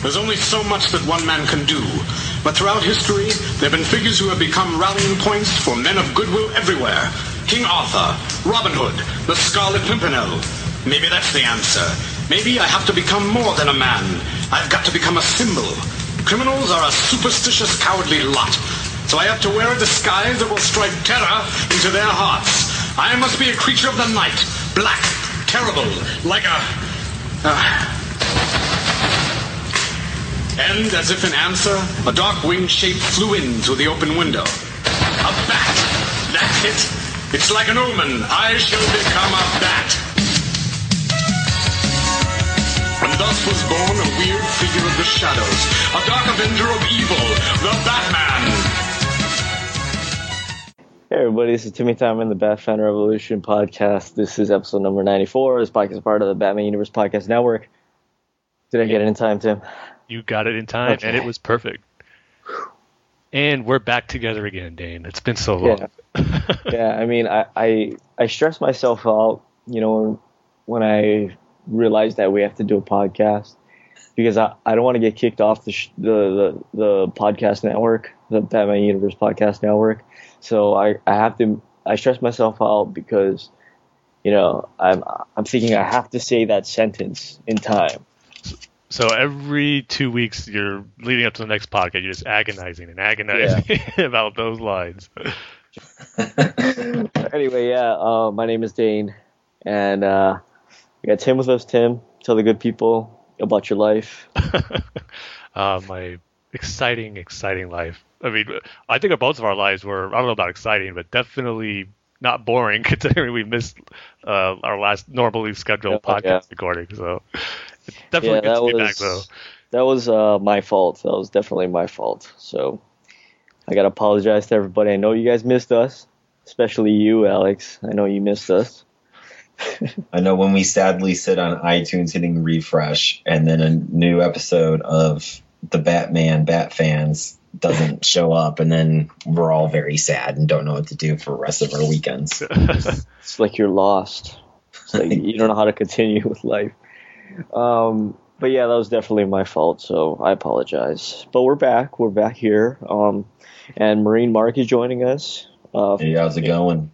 There's only so much that one man can do. But throughout history, there have been figures who have become rallying points for men of goodwill everywhere. King Arthur, Robin Hood, the Scarlet Pimpernel. Maybe that's the answer. Maybe I have to become more than a man. I've got to become a symbol. Criminals are a superstitious, cowardly lot. So I have to wear a disguise that will strike terror into their hearts. I must be a creature of the night, black, terrible, like a... Uh, and as if in answer, a dark winged shape flew in through the open window. A bat! That's it! It's like an omen. I shall become a bat. And thus was born a weird figure of the shadows, a dark avenger of evil, the Batman. Hey everybody, this is Timmy Time in the Batman Revolution podcast. This is episode number 94. This podcast is part of the Batman Universe Podcast Network. Did I get it in time, Tim? You got it in time, Okay. and it was perfect. And we're back together again, Dane. It's been so long. yeah, I mean, I, I I stress myself out, you know, when I realize that we have to do a podcast because I, I don't want to get kicked off the, sh- the the the podcast network, the Batman Universe Podcast Network. So I I have to I stress myself out because you know I'm I'm thinking I have to say that sentence in time. So every two weeks, you're leading up to the next podcast. You're just agonizing and agonizing about those lines. anyway, yeah, uh, my name is Dane, and uh, we got Tim with us. Tim, tell the good people about your life. uh, my exciting, exciting life. I mean, I think both of our lives were, I don't know about exciting, but definitely not boring considering we missed uh, our last normally scheduled Yeah, podcast yeah. recording. So it's definitely yeah, good that to be was back, though. that was uh, my fault. That was definitely my fault. So I gotta apologize to everybody. I know you guys missed us, especially you, Alex. I know you missed us. I know when we sadly sit on iTunes hitting refresh and then a new episode of the Batman Bat fans doesn't show up and then we're all very sad and don't know what to do for the rest of our weekends. It's like you're lost. It's like you don't know how to continue with life. Um, but yeah, that was definitely my fault. So I apologize. But we're back. We're back here. Um, and Marine Mark is joining us. Uh, Hey, how's it going?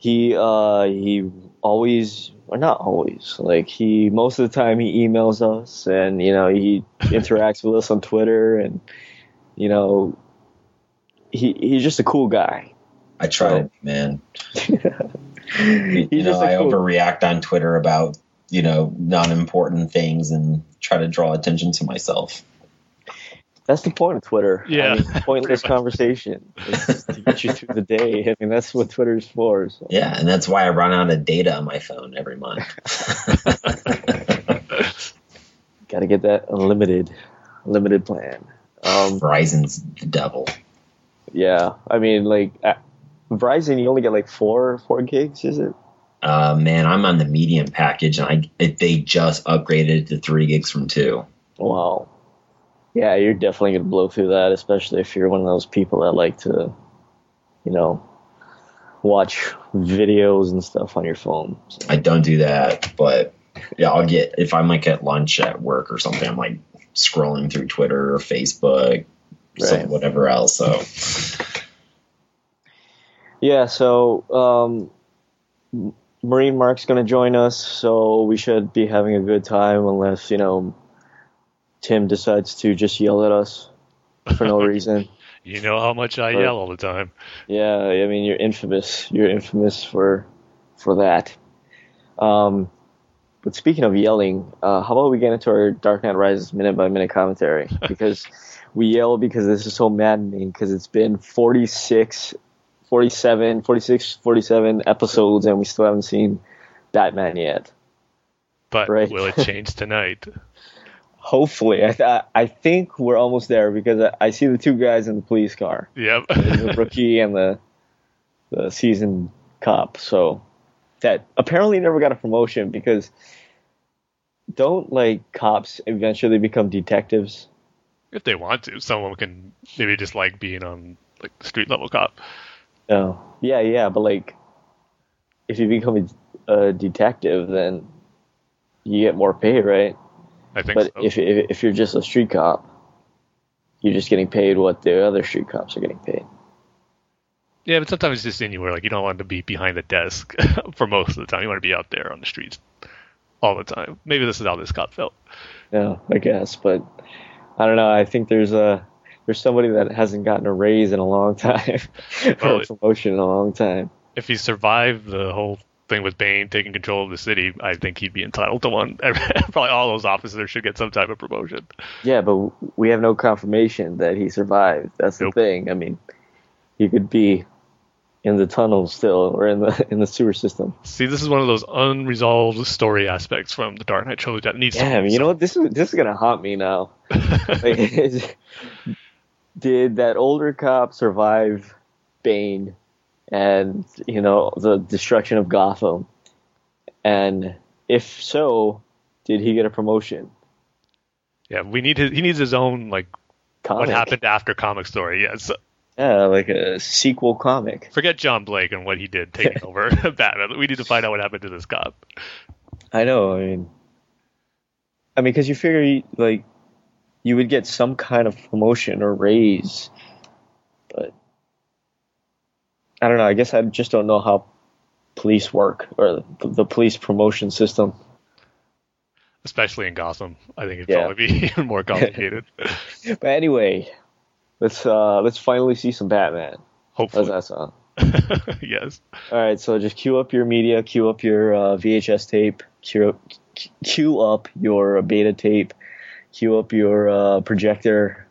he uh he always or not always like he most of the time he emails us and you know he interacts with us on twitter and you know he he's just a cool guy I tried, man. You, he's know, I cool overreact on Twitter about, you know, non important things and try to draw attention to myself. that's the point of twitter Yeah, I mean, pointless conversation it's just to get you through the day i mean that's what twitter's for so. Yeah, and that's why I run out of data on my phone every month. gotta get that unlimited unlimited plan um Verizon's the devil. yeah i mean like uh, verizon you only get like four four gigs is it Uh, man, I'm on the medium package, and I it, they just upgraded to three gigs from two. Wow. Yeah, you're definitely gonna blow through that, especially if you're one of those people that like to, you know, watch videos and stuff on your phone. So, I don't do that, but yeah, I'll get if I'm like at lunch at work or something. I'm like scrolling through Twitter or Facebook, Right. whatever else. So yeah, so um, Marine Mark's gonna join us, so we should be having a good time, unless you know Tim decides to just yell at us for no reason. You know how much I Right. yell all the time. Yeah, I mean you're infamous. You're infamous for for that. Um, but speaking of yelling, uh, how about we get into our Dark Knight Rises minute by minute commentary? Because we yell because this is so maddening. Because it's been 46, 47, 46, 47 episodes, and we still haven't seen Batman yet. But Right. will it change tonight? Hopefully, I th- I think we're almost there because I, I see the two guys in the police car. Yep. the rookie and the the seasoned cop. So that apparently never got a promotion because don't like cops eventually become detectives? if they want to, someone can maybe just like being on like the street level cop. No. Yeah, yeah, but like if you become a, a detective, then you get more pay, right? I think But so. if, if if you're just a street cop, you're just getting paid what the other street cops are getting paid. yeah, but sometimes it's just anywhere. Like you don't want to be behind the desk for most of the time. You want to be out there on the streets all the time. Maybe this is how this cop felt. Yeah, I guess, but I don't know. I think there's a there's somebody that hasn't gotten a raise in a long time or Well, a promotion in a long time. If he survived the whole thing with Bane taking control of the city, I think he'd be entitled to one. Probably all those officers should get some type of promotion. Yeah, but we have no confirmation that he survived. That's the thing. I mean, he could be in the tunnel still or in the in the sewer system. See, this is one of those unresolved story aspects from the Dark Knight trilogy that needs. Yeah, mean, you know what? This is this is gonna haunt me now. Like, did that older cop survive Bane and you know the destruction of Gotham? And if so, did he get a promotion? yeah, we need his. He needs his own like Comic. what happened after comic story. Yes, Yeah, like a sequel comic. forget John Blake and what he did taking over Batman. We need to find out what happened to this cop. I know. I mean, I mean, because you figure like you would get some kind of promotion or raise, but I don't know. I guess I just don't know how police work or the, the police promotion system. especially in Gotham. I think it'd Yeah. probably be even more complicated. But anyway, let's uh let's finally see some Batman. How's Hopefully, that sound? yes. All right, so just queue up your media, queue up your uh, VHS tape, queue up, queue up your beta tape, queue up your uh, projector,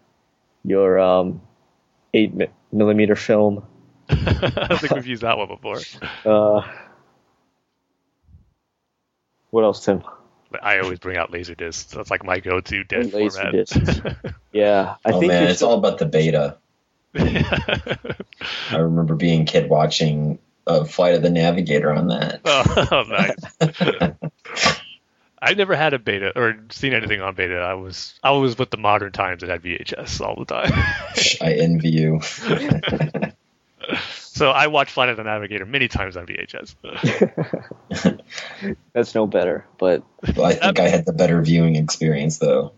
your um, eight mi- millimeter film. I think we've used that one before. Uh, what else, Tim? I always bring out laser discs. That's like my go-to dead Laser format. discs. Yeah, I oh think man, it's still- all about the beta. I remember being a kid watching uh, Flight of the Navigator on that. oh, nice. I've never had a beta or seen anything on beta. I was I was with the modern times that had VHS all the time. I envy you. so I watched Flight of the Navigator many times on VHS. That's no better, but Well, I think I had the better viewing experience though.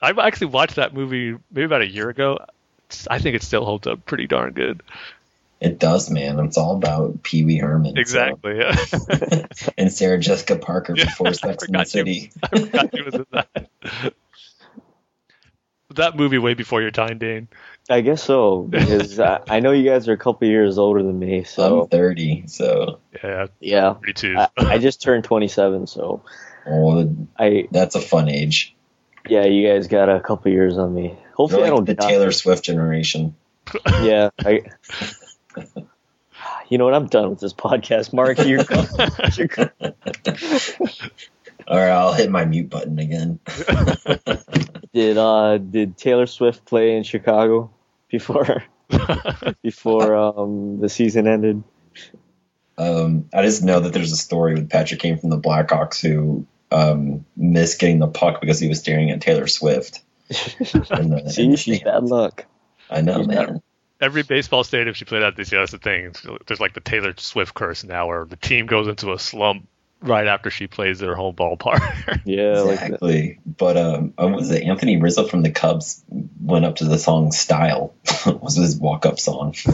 I've actually watched that movie maybe about a year ago. I think it still holds up pretty darn good. It does, man. It's all about Pee Wee Herman. so- Exactly. Yeah. and Sarah Jessica Parker Yeah, before I Sex and the forgot you. City. I forgot he was in that. that movie way before your time, Dane. I guess so because I, I know you guys are a couple years older than me, so I'm 30, so Yeah, yeah. 32. I, I just turned 27, so oh, I that's a fun age. yeah, you guys got a couple years on me. Hopefully, You're I don't the die. Taylor Swift generation. Yeah, I. You know what? I'm done with this podcast, Mark. You're, you're All right, I'll hit my mute button again. did uh did Taylor Swift play in Chicago before before um the season ended? Um, I just know that there's a story with Patrick Kane from the Blackhawks who um, missed getting the puck because he was staring at Taylor Swift. in the- in See, the she's stands. bad luck. I know, she's man. Every baseball stadium she played at this year, that's the thing. There's like the Taylor Swift curse now, where the team goes into a slump right after she plays their home ballpark. Yeah, like exactly. But um, uh, was it Anthony Rizzo from the Cubs went up to the song "Style"? was his walk-up song.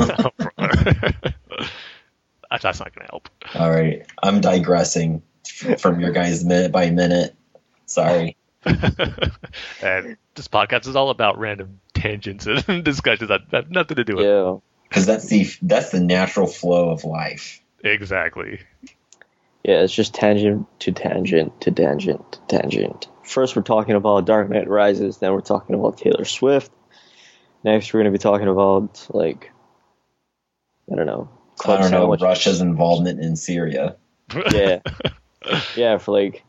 That's not going to help. All right, I'm digressing from your guys' minute by minute. Sorry. and this podcast is all about random tangents and discussions that have nothing to do with yeah. because that's the that's the natural flow of life. Exactly. Yeah, it's just tangent to tangent to tangent to tangent. First, we're talking about Dark Knight Rises. Then we're talking about Taylor Swift. Next, we're going to be talking about like I don't know. I don't know sandwich. Russia's involvement in Syria. Yeah, yeah, for like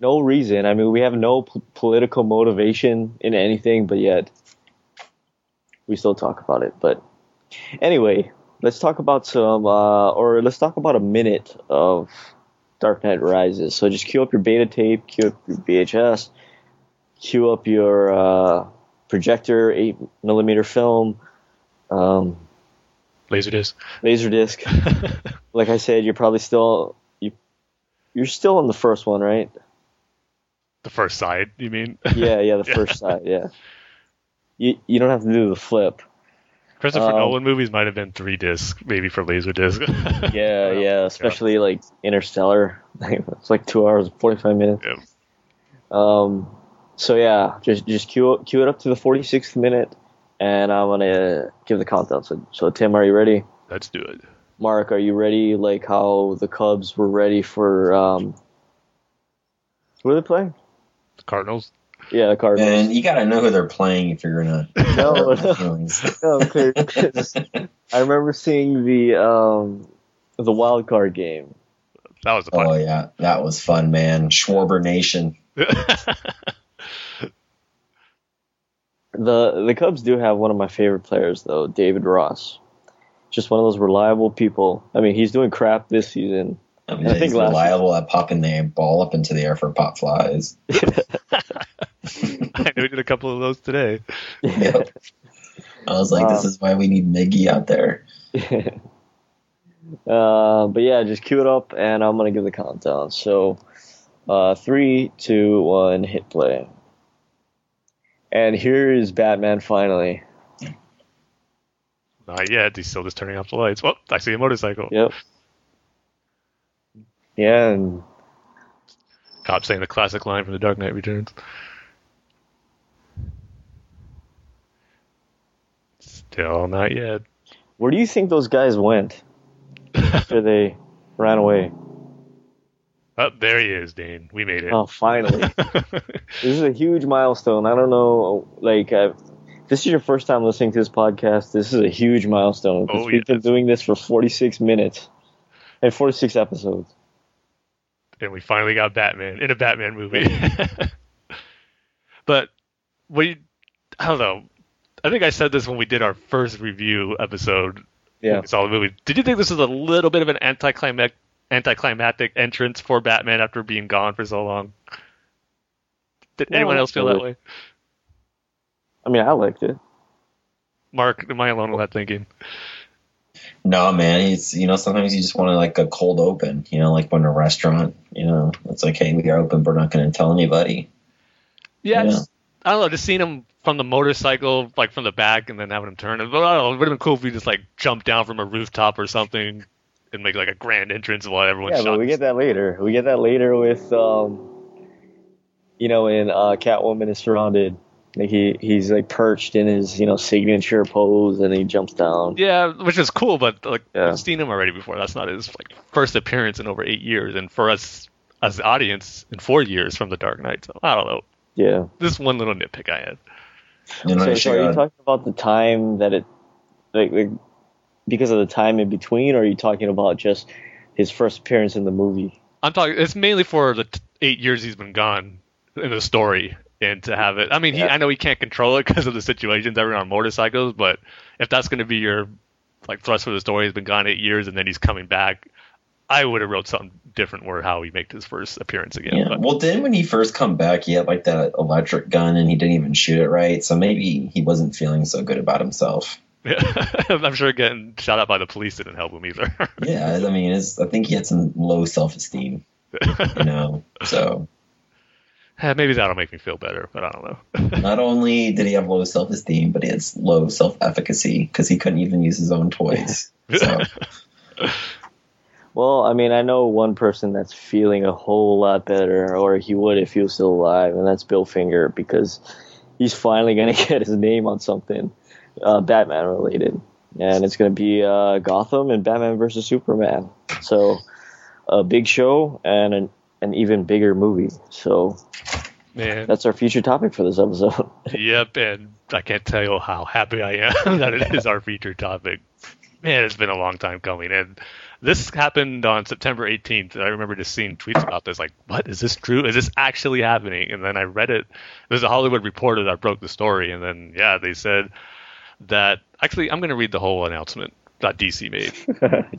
no reason. I mean, we have no p- political motivation in anything, but yet we still talk about it. But anyway, let's talk about some, uh, or let's talk about a minute of Dark Knight Rises. So just queue up your beta tape, queue up your VHS, queue up your uh, projector, eight millimeter film, um, Laserdisc. laser disc. like I said, you're probably still you you're still on the first one, right? The first side, you mean? Yeah, yeah, the first side, yeah. You you don't have to do the flip. Christopher Um, Nolan movies might have been three disc, maybe for laser disc. Yeah, yeah, especially like Interstellar. it's like two hours and forty five minutes. Yeah. Um, so yeah, just just cue cue it up to the forty sixth minute, and I'm gonna give the countdown. So so Tim, are you ready? Let's do it. Mark, are you ready? Like how the Cubs were ready for um, who are they playing? The Cardinals. Yeah, the Cardinals. And you got to know who they're playing if you're gonna. No, no. feelings. No, 'cause- 'cause I remember seeing the um, the wild card game. That was fun. Oh yeah, that was fun, man. Schwarber Nation. The the Cubs do have one of my favorite players though, David Ross. Just one of those reliable people. I mean, he's doing crap this season. I mean, I think he's last- reliable at popping the ball up into the air for pop flies. I know we did a couple of those today. Yep. I was like, this Wow. is why we need Miggy out there. uh, but yeah, just cue it up, and I'm gonna give the countdown. So, uh, three, two, one, hit play. And here is Batman finally. Not yet. He's still just turning off the lights. Well, I see a motorcycle. Yep. Yeah, and Cop saying the classic line from The Dark Knight Returns. Still not yet. where do you think those guys went after they ran away? Oh, there he is, Dane. We made it. Oh, finally. this is a huge milestone. I don't know, like, uh, if this is your first time listening to this podcast. This is a huge milestone because Oh, we've been doing this for 46 minutes and 46 episodes. and we finally got Batman in a Batman movie. but we, I don't know. I think I said this when we did our first review episode. Yeah. we saw the movie. Did you think this was a little bit of an anticlimactic, anticlimactic entrance for Batman after being gone for so long? Did No, anyone else feel that way? I mean, I liked it. Mark, am I alone with that thinking? No, man, it's you know sometimes you just want to like a cold open. You know, like when a restaurant, you know, it's like, hey, we are open, but we're not going to tell anybody. Yeah, Yeah. just- I don't know. Just seeing him from the motorcycle, like from the back, and then having him turn. But I don't know. It would have been cool if we just like jumped down from a rooftop or something and make like a grand entrance while everyone Yeah, shot. but we get that later. We get that later with, um, you know, when uh, Catwoman is surrounded. Like he, he's like perched in his, you know, signature pose, and he jumps down. Yeah, which is cool, but like Yeah. we've seen him already before. That's not his like first appearance in over eight years, and for us as the audience, in four years from the Dark Knight. So I don't know. Yeah. This one little nitpick I had. You know, So, so are you talking about the time that it, like, like, because of the time in between, or are you talking about just his first appearance in the movie? I'm talking. It's mainly for the t- eight years he's been gone in the story, and to have it. I mean, he, I know he can't control it because of the situations that were on motorcycles, but if that's going to be your like thrust for the story, he's been gone eight years and then he's coming back. I would have wrote something different where how he made his first appearance again. yeah. But Well, then when he first come back, he had like that electric gun, and he didn't even shoot it right. So maybe he wasn't feeling so good about himself. Yeah. I'm sure getting shot out by the police didn't help him either. Yeah, I mean, it's, I think he had some low self esteem. You know, so Maybe that'll make me feel better, but I don't know. not only did he have low self esteem, but he had low self efficacy because he couldn't even use his own toys. So Well, I mean, I know one person that's feeling a whole lot better, or he would if he was still alive, and that's Bill Finger because he's finally going to get his name on something uh, Batman related, and it's going to be uh, Gotham and Batman versus Superman. So, a big show and an, an even bigger movie. So Man, that's our future topic for this episode. Yep, and I can't tell you how happy I am that it is our feature topic. Man, it's been a long time coming, and this happened on September 18th. I remember just seeing tweets about this, like, "What is this true? Is this actually happening?" And then I read it. There's a Hollywood Reporter that broke the story, and then yeah, they said that. Actually, I'm going to read the whole announcement that DC made.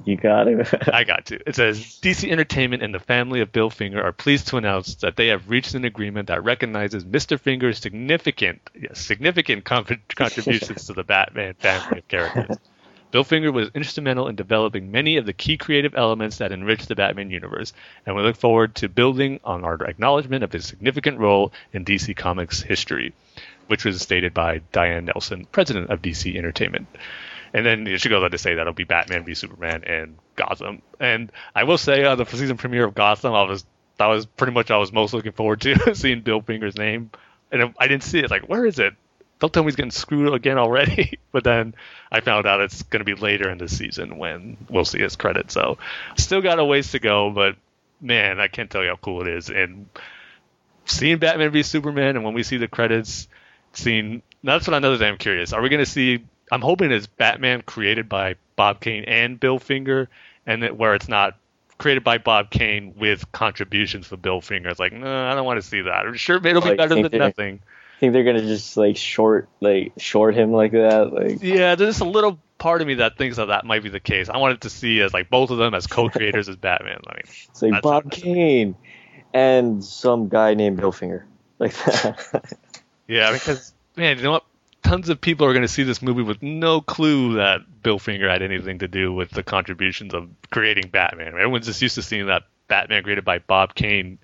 you got it. I got to. It says DC Entertainment and the family of Bill Finger are pleased to announce that they have reached an agreement that recognizes Mr. Finger's significant, yes, significant con- contributions to the Batman family of characters. Bill Finger was instrumental in developing many of the key creative elements that enrich the Batman universe, and we look forward to building on our acknowledgement of his significant role in DC Comics history, which was stated by Diane Nelson, president of DC Entertainment. And then she goes on to say that'll be Batman v Superman and Gotham. And I will say, uh, the season premiere of Gotham, I was that was pretty much I was most looking forward to seeing Bill Finger's name, and I didn't see it. Like, where is it? Don't tell me he's getting screwed again already. but then I found out it's going to be later in the season when we'll see his credit. So still got a ways to go, but man, I can't tell you how cool it is. And seeing Batman v Superman, and when we see the credits, seeing that's what another thing I'm curious. Are we going to see I'm hoping it's Batman created by Bob Kane and Bill Finger, and that where it's not created by Bob Kane with contributions from Bill Finger. It's like, no, I don't want to see that. I'm sure it'll be better than nothing. Think they're gonna just like short, like short him like that. Like, yeah, there's a little part of me that thinks that that might be the case. I wanted to see as like both of them as co-creators as Batman. I mean, it's like Bob Kane and some guy named Bill Finger, like that. yeah, because man, you know what? tons of people are going to see this movie with no clue that Bill Finger had anything to do with the contributions of creating Batman. Everyone's just used to seeing that Batman created by Bob Kane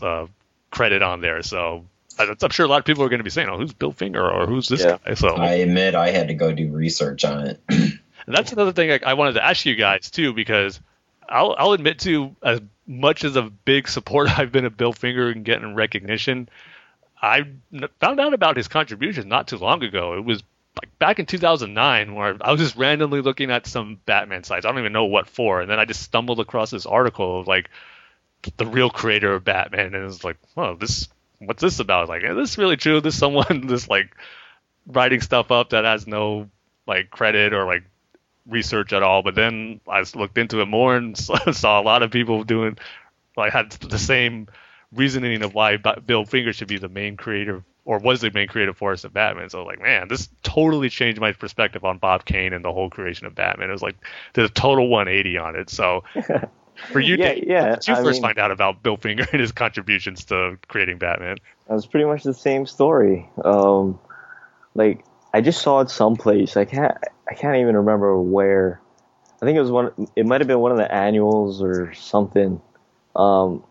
uh, credit on there. So I'm sure a lot of people are going to be saying, "Oh, who's Bill Finger or who's this yeah. guy?" So I admit I had to go do research on it. and that's another thing I, I, wanted to ask you guys too, because I'll, I'll admit to as much as a big supporter I've been of Bill Finger and getting recognition. I found out about his contributions not too long ago. It was like back in 2009 where I was just randomly looking at some Batman sites. I don't even know what for, and then I just stumbled across this article of like the real creator of Batman, and it was like, oh, this what's this about? like, is this really true? This someone just like writing stuff up that has no like credit or like research at all. But then I looked into it more and saw a lot of people doing like had the same reasoning of why Bill Finger should be the main creator or was the main creative force of Batman. So like, man, this totally changed my perspective on Bob Kane and the whole creation of Batman. It was like a total 180 on it. So for you, yeah, yeah. did you I first mean, find out about Bill Finger and his contributions to creating Batman? That was pretty much the same story. Um, like I just saw it someplace. I can't I can't even remember where. I think it was one. It might have been one of the annuals or something. Um,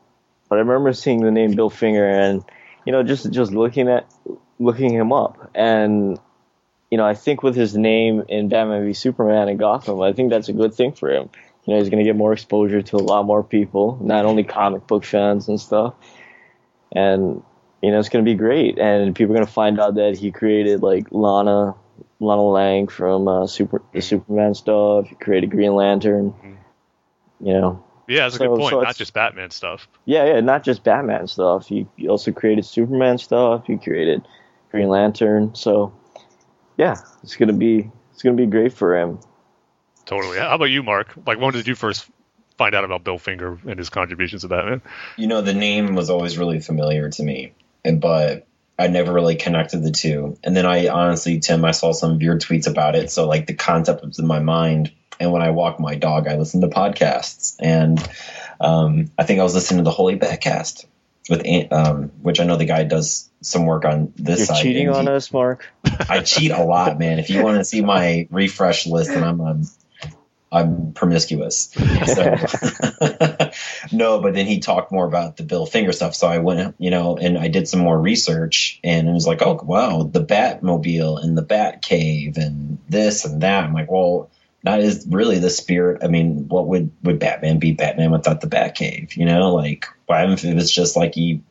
but I remember seeing the name Bill Finger and you know just just looking at looking him up and you know I think with his name in Batman v Superman and Gotham, I think that's a good thing for him. You know, he's going to get more exposure to a lot more people, not only comic book fans and stuff. And you know, it's going to be great. And people are going to find out that he created like Lana Lana Lang from uh, Super the Superman stuff. He created Green Lantern. Mm-hmm. You know, yeah, that's a good point. So not just Batman stuff. Yeah, yeah, not just Batman stuff. He, he also created Superman stuff. He created Green Lantern. So, yeah, it's gonna be it's gonna be great for him. Totally. How about you, Mark? Like, when did you first find out about Bill Finger and his contributions to Batman? You know, the name was always really familiar to me, and but I never really connected the two. And then I honestly, Tim, I saw some of your tweets about it, so like the concept was in my mind and when I walk my dog, I listen to podcasts. And um, I think I was listening to the Holy Batcast with um, which I know the guy does some work on this You're side. cheating on us, Mark. I cheat a lot, man. If you want to see my refresh list, and I'm um, I'm promiscuous. So, no, but then he talked more about the Bill Finger stuff. So I went, you know, and I did some more research, and it was like, oh wow, the Batmobile and the Bat Cave and this and that. I'm like, well that is really the spirit. I mean, what would would Batman be Batman without the Batcave? You know, like why if it was just like he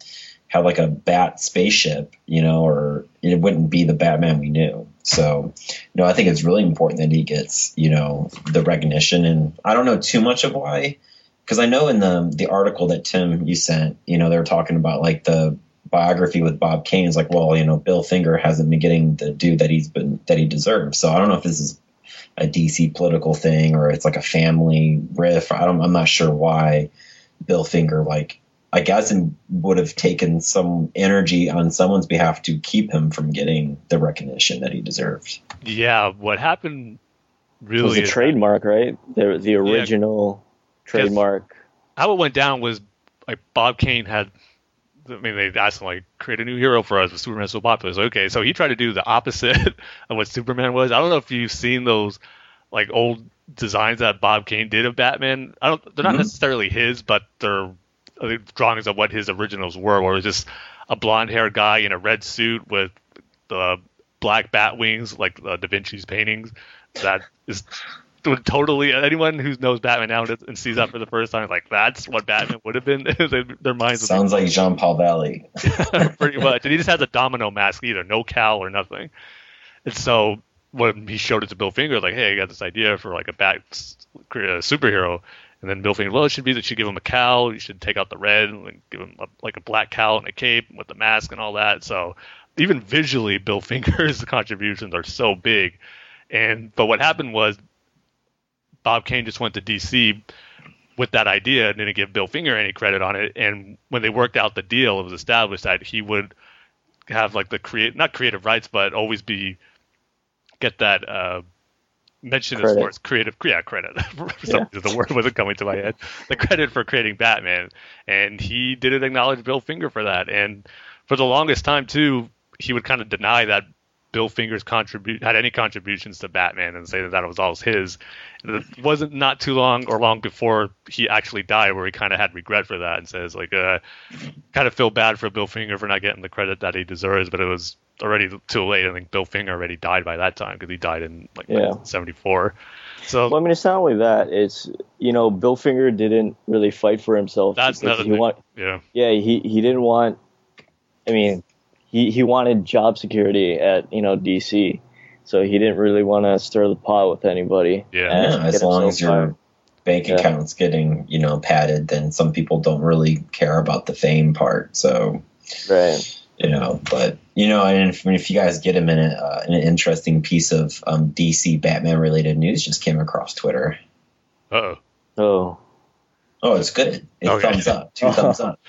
had like a bat spaceship, you know, or it wouldn't be the Batman we knew. So, you know, I think it's really important that he gets, you know, the recognition. And I don't know too much of why, because I know in the the article that Tim you sent, you know, they were talking about like the biography with Bob Kane is like, well, you know, Bill Finger hasn't been getting the due that he's been that he deserves. So I don't know if this is a DC political thing or it's like a family riff. I don't, I'm not sure why Bill Finger like I guess it would have taken some energy on someone's behalf to keep him from getting the recognition that he deserved. Yeah, what happened really it was a trademark, that, right? The the original yeah, trademark. How it went down was like Bob Kane had I mean, they asked him like, create a new hero for us, but Superman's so popular. So okay, so he tried to do the opposite of what Superman was. I don't know if you've seen those like old designs that Bob Kane did of Batman. I don't. They're not Mhm. necessarily his, but they're drawings of what his originals were. Where it was just a blonde-haired guy in a red suit with the black bat wings, like uh, Da Vinci's paintings. That is would totally anyone who knows Batman now and sees that for the first time, like that's what Batman would have been. Their- Their minds Sounds like Jean Paul Valley. pretty much. And he just has a domino mask either, no cowl or nothing. And so when he showed it to Bill Finger, like, hey, I got this idea for like a bat superhero. And then Bill Finger, well, it should be that you give him a cowl. You should take out the red and give him a, like a black cowl and a cape with the mask and all that. So even visually, Bill Finger's contributions are so big. And but what happened was Bob Kane just went to DC with that idea and didn't give Bill Finger any credit on it. And when they worked out the deal, it was established that he would have like the create not creative rights, but always be get that uh, mention Credit. far as creative yeah credit. Reason, the word wasn't coming to my head. The credit for creating Batman, and he didn't acknowledge Bill Finger for that. And for the longest time too, he would kind of deny that Bill Finger's contribute had any contributions to Batman and say that that was all his. And it wasn't not too long or long before he actually died where he kind of had regret for that and says like uh kind of feel bad for Bill Finger for not getting the credit that he deserves, but it was already too late. I think Bill Finger already died by that time because he died in like Yeah. 1974. So Well, I mean, it's not only that. It's you know, Bill Finger didn't really fight for himself. that's another he thing. want, yeah. yeah, he he didn't want. I mean, he he wanted job security at you know DC, so he didn't really want to stir the pot with anybody. Yeah. Yeah, as long as your fired. bank Yeah. account's getting, you know, padded, then some people don't really care about the fame part. So, right. you know, but you know, and if, if you guys get a minute, uh, an interesting piece of um, DC Batman related news just came across Twitter. Uh oh. Oh, Oh, it's good. It Okay. thumbs up, two thumbs up.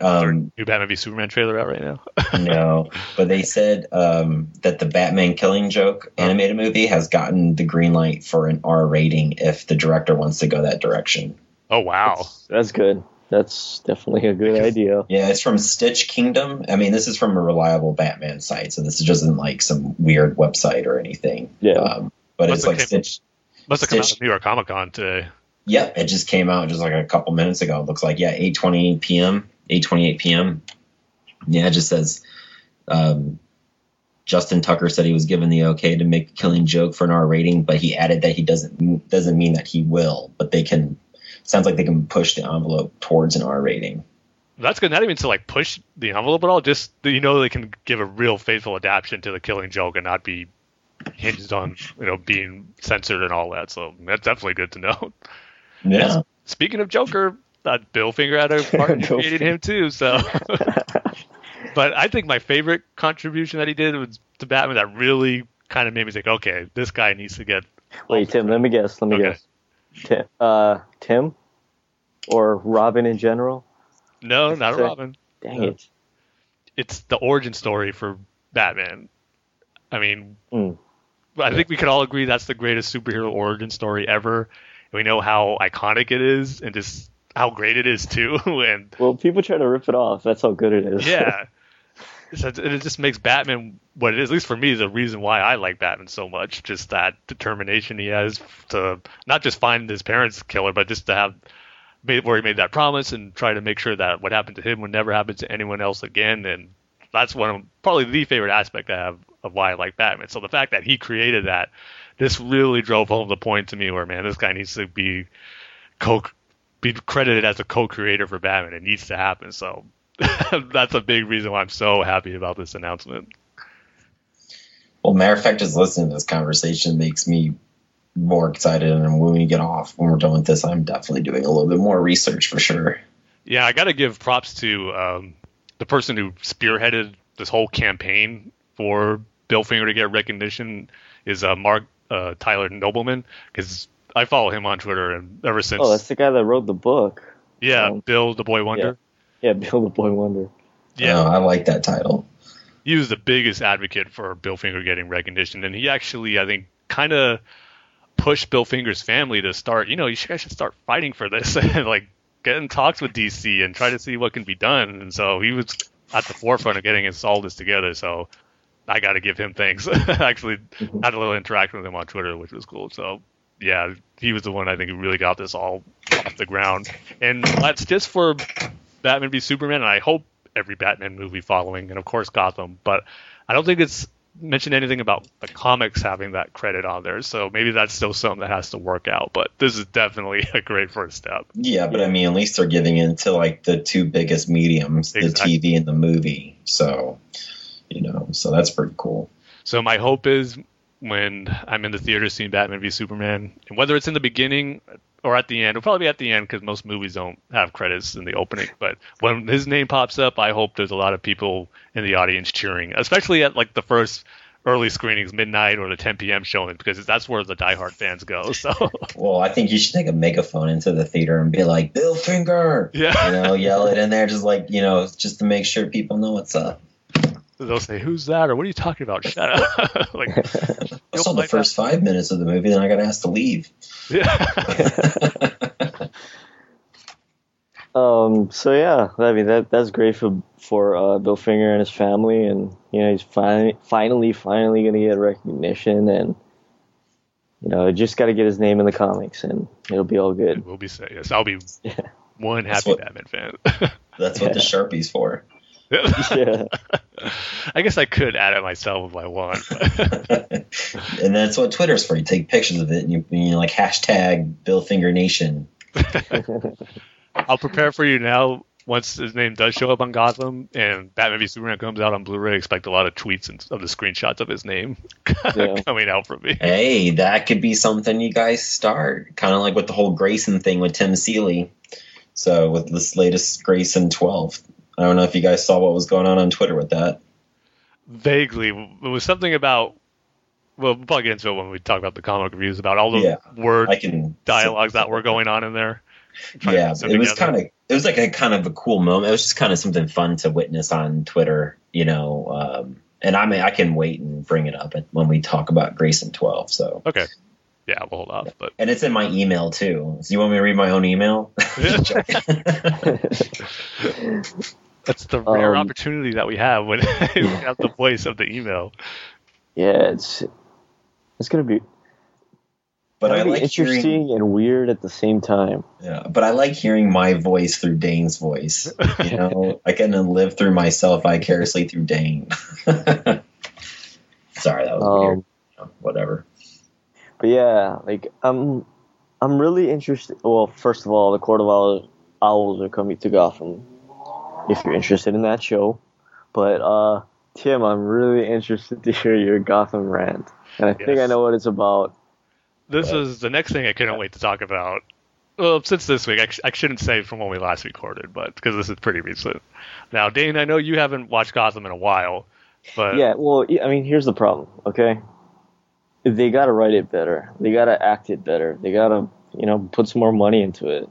Um, New Batman v Superman trailer out right now. no, but they said um, that the Batman Killing Joke animated movie has gotten the green light for an R rating if the director wants to go that direction. Oh wow. that's, that's good. That's definitely a good idea. Yeah, it's from Stitch Kingdom. I mean, this is from a reliable Batman site, so this isn't like some weird website or anything. Yeah. Um, but Must it's like came- Stitch. Must have come out Stitch. at New York Comic Con today. Yep, it just came out just like a couple minutes ago. It looks like yeah, eight twenty p.m., eight twenty eight p.m. Yeah, it just says um, Justin Tucker said he was given the okay to make a killing joke for an R rating, but he added that he doesn't doesn't mean that he will, but they can. Sounds like they can push the envelope towards an R rating. That's good. Not even to like push the envelope at all. Just that you know they can give a real faithful adaptation to the Killing Joke and not be hinged on you know being censored and all that. So that's definitely good to know. Yeah. Speaking of Joker, that Bill Finger had a part in creating him too. So, but I think my favorite contribution that he did was to Batman that really kind of made me think, okay, this guy needs to get. Wait, Tim. Let me guess. Let me Okay. guess. Tim, uh, Tim, or Robin in general. No, not a Robin. Dang Yeah. it. It's the origin story for Batman. I mean, Mm. I think we could all agree that's the greatest superhero origin story ever. We know how iconic it is and just how great it is too. and Well, people try to rip it off. That's how good it is. yeah, so it just makes Batman what it is. At least for me, the reason why I like Batman so much. Just that determination he has to not just find his parents' killer, but just to have made, where he made that promise and try to make sure that what happened to him would never happen to anyone else again. And that's one of probably the favorite aspect I have of why I like Batman. So the fact that he created that, this really drove home the point to me where man, this guy needs to be co be credited as a co-creator for Batman. It needs to happen. So that's a big reason why I'm so happy about this announcement. Well, matter of fact, just listening to this conversation makes me more excited. And when we get off, when we're done with this, I'm definitely doing a little bit more research for sure. Yeah, I got to give props to um, the person who spearheaded this whole campaign for Bill Finger to get recognition is uh, Marc uh, Tyler Nobleman because I follow him on Twitter and ever since Oh, that's the guy that wrote the book. yeah um, Bill the Boy Wonder Yeah, Bill the Boy Wonder. yeah, Oh, I like that title. he was the biggest advocate for Bill Finger getting recognition, and he actually, I think, kind of pushed Bill Finger's family to start. You know, you guys should start fighting for this, and like get in talks with DC and try to see what can be done. And so he was at the forefront of getting us all this together. So I got to give him thanks. actually, Mhm. had a little interaction with him on Twitter, which was cool. So yeah, he was the one I think who really got this all off the ground. And that's just for Batman v Superman, and I hope every Batman movie following, and of course Gotham. But I don't think it's mentioned anything about the comics having that credit on there. So maybe that's still something that has to work out. But this is definitely a great first step. Yeah, but I mean, at least they're giving it to like the two biggest mediums, Exactly. the TV and the movie. So, you know, so that's pretty cool. So my hope is when I'm in the theater seeing Batman v Superman, and whether it's in the beginning or at the end, it'll probably be at the end because most movies don't have credits in the opening. But when his name pops up, I hope there's a lot of people in the audience cheering, especially at like the first early screenings, midnight or the 10 p.m. showing, because that's where the diehard fans go. So Well, I think you should take a megaphone into the theater and be like, Bill Finger! yeah, You know, yell it in there, just like, you know, just to make sure people know what's up. They'll say, "Who's that?" or "What are you talking about?" Shut up! like, I saw the find first five minutes of the movie, then I got asked to leave. yeah. Um. So yeah, I mean that that's great for for uh, Bill Finger and his family, and you know he's finally finally finally gonna get recognition, and you know just got to get his name in the comics, and it'll be all good. We'll be saying yes. I'll be Yeah. one happy what- Batman fan. That's what the Sharpie's for. yeah. I guess I could add it myself if I want. and that's what Twitter's for. You take pictures of it and you, you like hashtag Bill Finger Nation. I'll prepare for you now. Once his name does show up on Gotham and Batman v Superman comes out on Blu-ray, expect a lot of tweets and of the screenshots of his name Yeah. coming out from me. Hey, that could be something you guys start. Kind of like with the whole Grayson thing with Tim Seeley. So with this latest Grayson 12. I don't know if you guys saw what was going on on Twitter with that. Vaguely, it was something about. Well, we'll probably get into it when we talk about the comic reviews about all the Yeah, word I can dialogues that were going on in there. Yeah, put some it was kind of it was like a kind of a cool moment. It was just kind of something fun to witness on Twitter, you know. Um, and I mean, I can wait and bring it up when we talk about Grayson 12. So, okay. Yeah, we'll hold off. But and it's in my email too. So you want me to read my own email? that's the rare Um, opportunity that we have when we have the voice of the email. Yeah, it's it's gonna be, but I gonna be like interesting hearing, and weird at the same time. yeah, but I like hearing my voice through Dane's voice. You know, I can live through myself vicariously through Dane. Sorry, that was weird. Um, Whatever. but yeah, like I'm I'm really interested. Well, first of all, the Court of Owls, Owls are coming to Gotham. If you're interested in that show, but uh, Tim, I'm really interested to hear your Gotham rant, and I think I know what it's about. This But- is the next thing I couldn't wait to talk about. Well, since this week, I, sh- I shouldn't say from when we last recorded, but because this is pretty recent. Now, Dane, I know you haven't watched Gotham in a while, but Yeah, well, I mean, here's the problem. Okay, they gotta write it better. They gotta act it better. They gotta, you know, put some more money into it.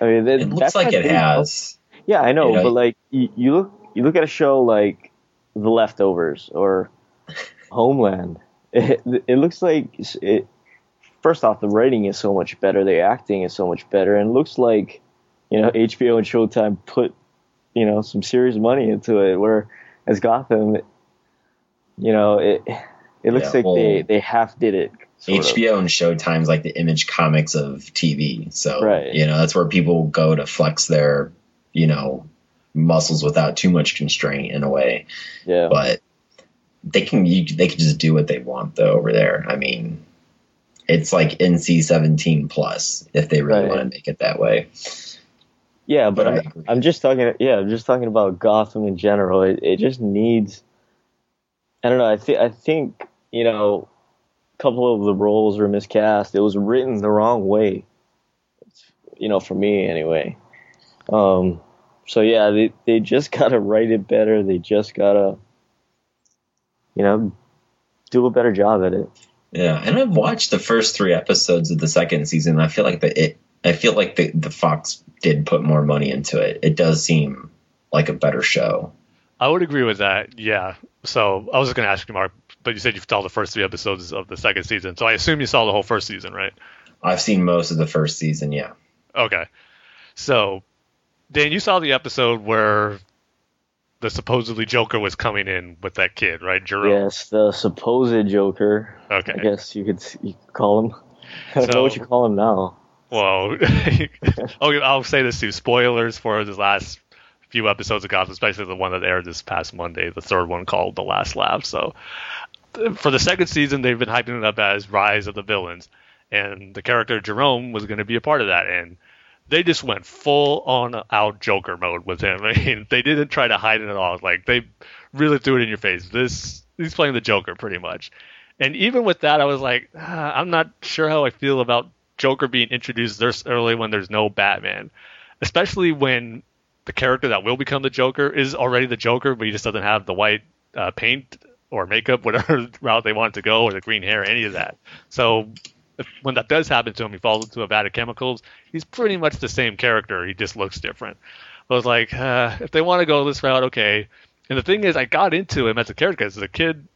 I mean, that- It looks like it big- has. Yeah, I know, You know, but like you, you look, you look at a show like The Leftovers or Homeland. It, it looks like it. First off, the writing is so much better. The acting is so much better, and it looks like, you know, HBO and Showtime put, you know, some serious money into it. Where as Gotham, you know, it it looks Yeah, like well, they they half did it. sort of. HBO and Showtime's like the image comics of TV. So, Right. you know, that's where people go to flex their, you know, muscles without too much constraint in a way. Yeah. But they can you, they can just do what they want though over there. I mean, it's like NC seventeen plus if they really Right. want to make it that way. Yeah, but, But I I'm. I'm just talking. Yeah, I'm just talking about Gotham in general. It, it just needs. I don't know. I think I think you know, a couple of the roles were miscast. It was written the wrong way. It's, you know, for me anyway. Um, so yeah, they they just gotta write it better. They just gotta, you know, do a better job at it. Yeah, and I've watched the first three episodes of the second season. I feel like the it. I feel like the the Fox did put more money into it. It does seem like a better show. I would agree with that. Yeah. So I was just going to ask you, Mark, but you said you saw the first three episodes of the second season. So I assume you saw the whole first season, right? I've seen most of the first season. Yeah. Okay. So, Dan, you saw the episode where the supposedly Joker was coming in with that kid, right? Jerome. Yes, the supposed Joker. Okay. I guess you could, you could call him. I don't know what you call him now. Well, okay, oh, I'll say this too. Spoilers for the last few episodes of Gotham, especially the one that aired this past Monday, the third one called The Last Laugh. So, for the second season, they've been hyping it up as Rise of the Villains, and the character Jerome was going to be a part of that. And they just went full on out Joker mode with him. I mean, they didn't try to hide it at all. Like they really threw it in your face. This he's playing the Joker pretty much. And even with that, I was like, ah, I'm not sure how I feel about Joker being introduced this early when there's no Batman, especially when the character that will become the Joker is already the Joker, but he just doesn't have the white uh, paint or makeup, whatever route they want to go, or the green hair, any of that. So if, when that does happen to him, he falls into a vat of chemicals. He's pretty much the same character. He just looks different. I was like, uh, if they want to go this route, okay. And the thing is, I got into him as a character as a kid.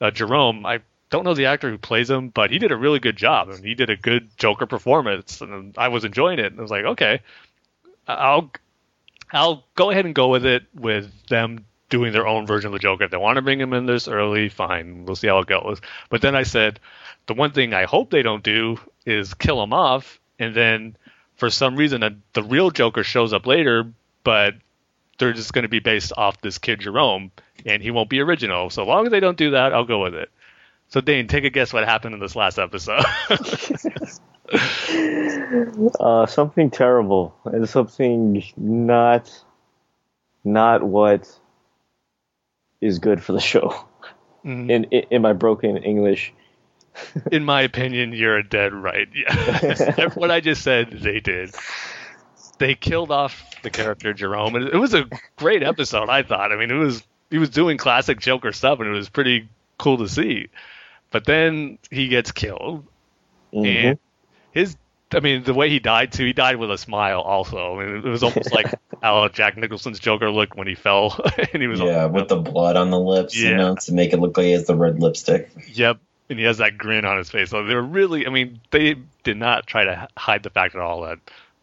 Uh, Jerome, I don't know the actor who plays him, but he did a really good job. and he did a good Joker performance, and I was enjoying it. And I was like, okay, I'll I'll go ahead and go with it with them doing their own version of the Joker. If they want to bring him in this early, fine. We'll see how it goes. But then I said, the one thing I hope they don't do is kill him off, and then for some reason the real Joker shows up later, but they're just going to be based off this kid Jerome, and he won't be original. So long as they don't do that, I'll go with it. So Dane, take a guess what happened in this last episode. uh, something terrible and something not not what is good for the show. Mm-hmm. In, in, in my broken English. in my opinion, you're a dead right. Yeah, what I just said, they did. They killed off the character Jerome, and it was a great episode. I thought. I mean, it was he was doing classic Joker stuff, and it was pretty cool to see. But then he gets killed, mm-hmm. and his I mean, the way he died too, he died with a smile. Also, I mean, it was almost like how Jack Nicholson's Joker looked when he fell, and he was yeah, with the blood on the lips, yeah. you know, to make it look like he has the red lipstick. Yep, and he has that grin on his face. So they were really, I mean, they did not try to hide the fact at all that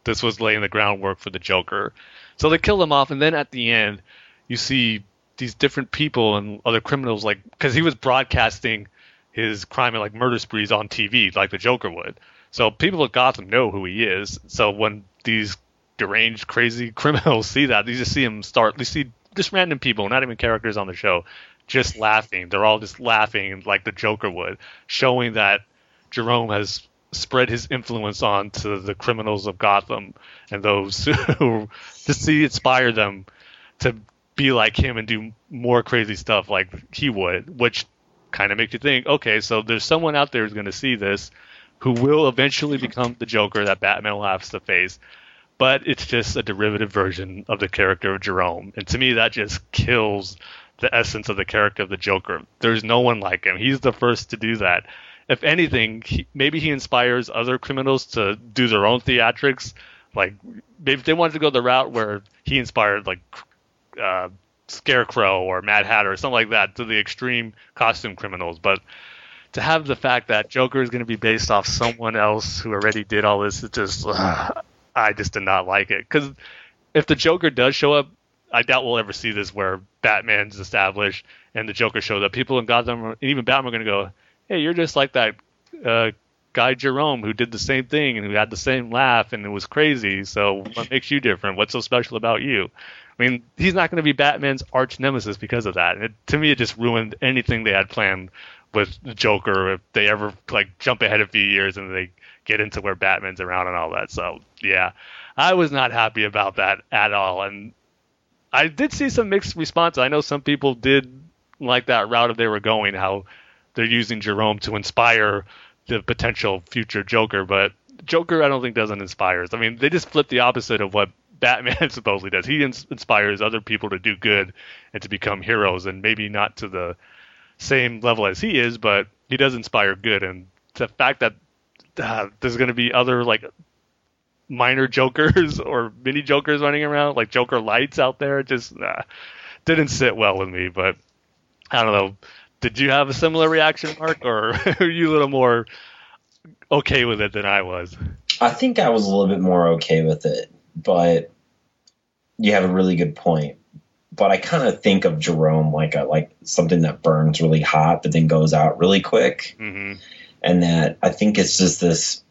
this was laying the groundwork for the Joker. So they killed him off, and then at the end, you see these different people and other criminals, like because he was broadcasting his crime and like murder sprees on TV, like the Joker would. So people at Gotham know who he is. So when these deranged, crazy criminals see that, they just see him start. They see just random people, not even characters on the show, just laughing. They're all just laughing like the Joker would, showing that Jerome has spread his influence on to the criminals of Gotham and those who just see inspire them to be like him and do more crazy stuff like he would, which kind of makes you think, okay, so there's someone out there who's going to see this who will eventually become the Joker that Batman will have to face. But it's just a derivative version of the character of Jerome. And to me, that just kills the essence of the character of the Joker. There's no one like him. He's the first to do that. If anything, he, maybe he inspires other criminals to do their own theatrics. Like, if they wanted to go the route where he inspired, like, uh, Scarecrow or Mad Hatter or something like that to the extreme costume criminals. But to have the fact that Joker is going to be based off someone else who already did all this, it just I just did not like it. Because if the Joker does show up, I doubt we'll ever see this where Batman's established and the Joker shows up. People in Gotham and even Batman are going to go, "Hey, you're just like that uh, guy Jerome who did the same thing and who had the same laugh and it was crazy. So what makes you different? What's so special about you?" I mean, he's not going to be Batman's arch nemesis because of that. It, to me, it just ruined anything they had planned with the Joker if they ever like jump ahead a few years and they get into where Batman's around and all that. So yeah, I was not happy about that at all. And I did see some mixed response. I know some people did like that route if they were going, how they're using Jerome to inspire the potential future Joker, but Joker I don't think doesn't inspire. I mean, they just flip the opposite of what Batman supposedly does. He inspires other people to do good and to become heroes, and maybe not to the same level as he is, but he does inspire good. And the fact that uh, there's going to be other like minor jokers or mini jokers running around, like Joker lights out there, just uh, didn't sit well with me. But I don't know. Did you have a similar reaction, Mark, or are you a little more okay with it than I was? I think I was a little bit more okay with it, but you have a really good point but I kind of think of Jerome like a like something that burns really hot but then goes out really quick. Mm-hmm. and that I think it's just this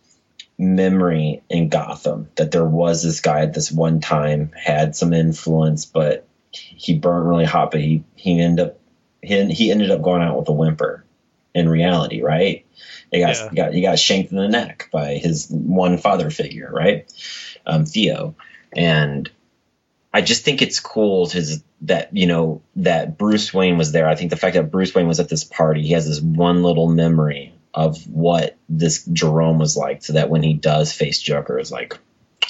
memory in Gotham that there was this guy at this one time had some influence, but he burned really hot. But he he ended up he, he ended up going out with a whimper. In reality, right? He got, Yeah. he got he got shanked in the neck by his one father figure, right? Um, Theo, and I just think it's cool to that you know that Bruce Wayne was there. I think the fact that Bruce Wayne was at this party, he has this one little memory of what this Jerome was like, so that when he does face Joker, it's like,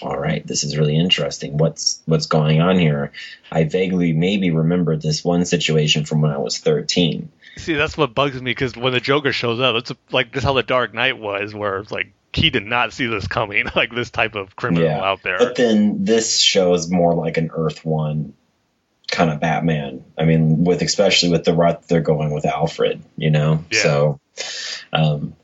all right, this is really interesting. What's what's going on here? I vaguely maybe remember this one situation from when I was thirteen. See, that's what bugs me because when the Joker shows up, it's like this how the Dark Knight was, where it's like he did not see this coming, like this type of criminal Yeah. out there. But then this show is more like an Earth One kind of Batman. I mean, with especially with the route they're going with Alfred, you know. Yeah. So, um,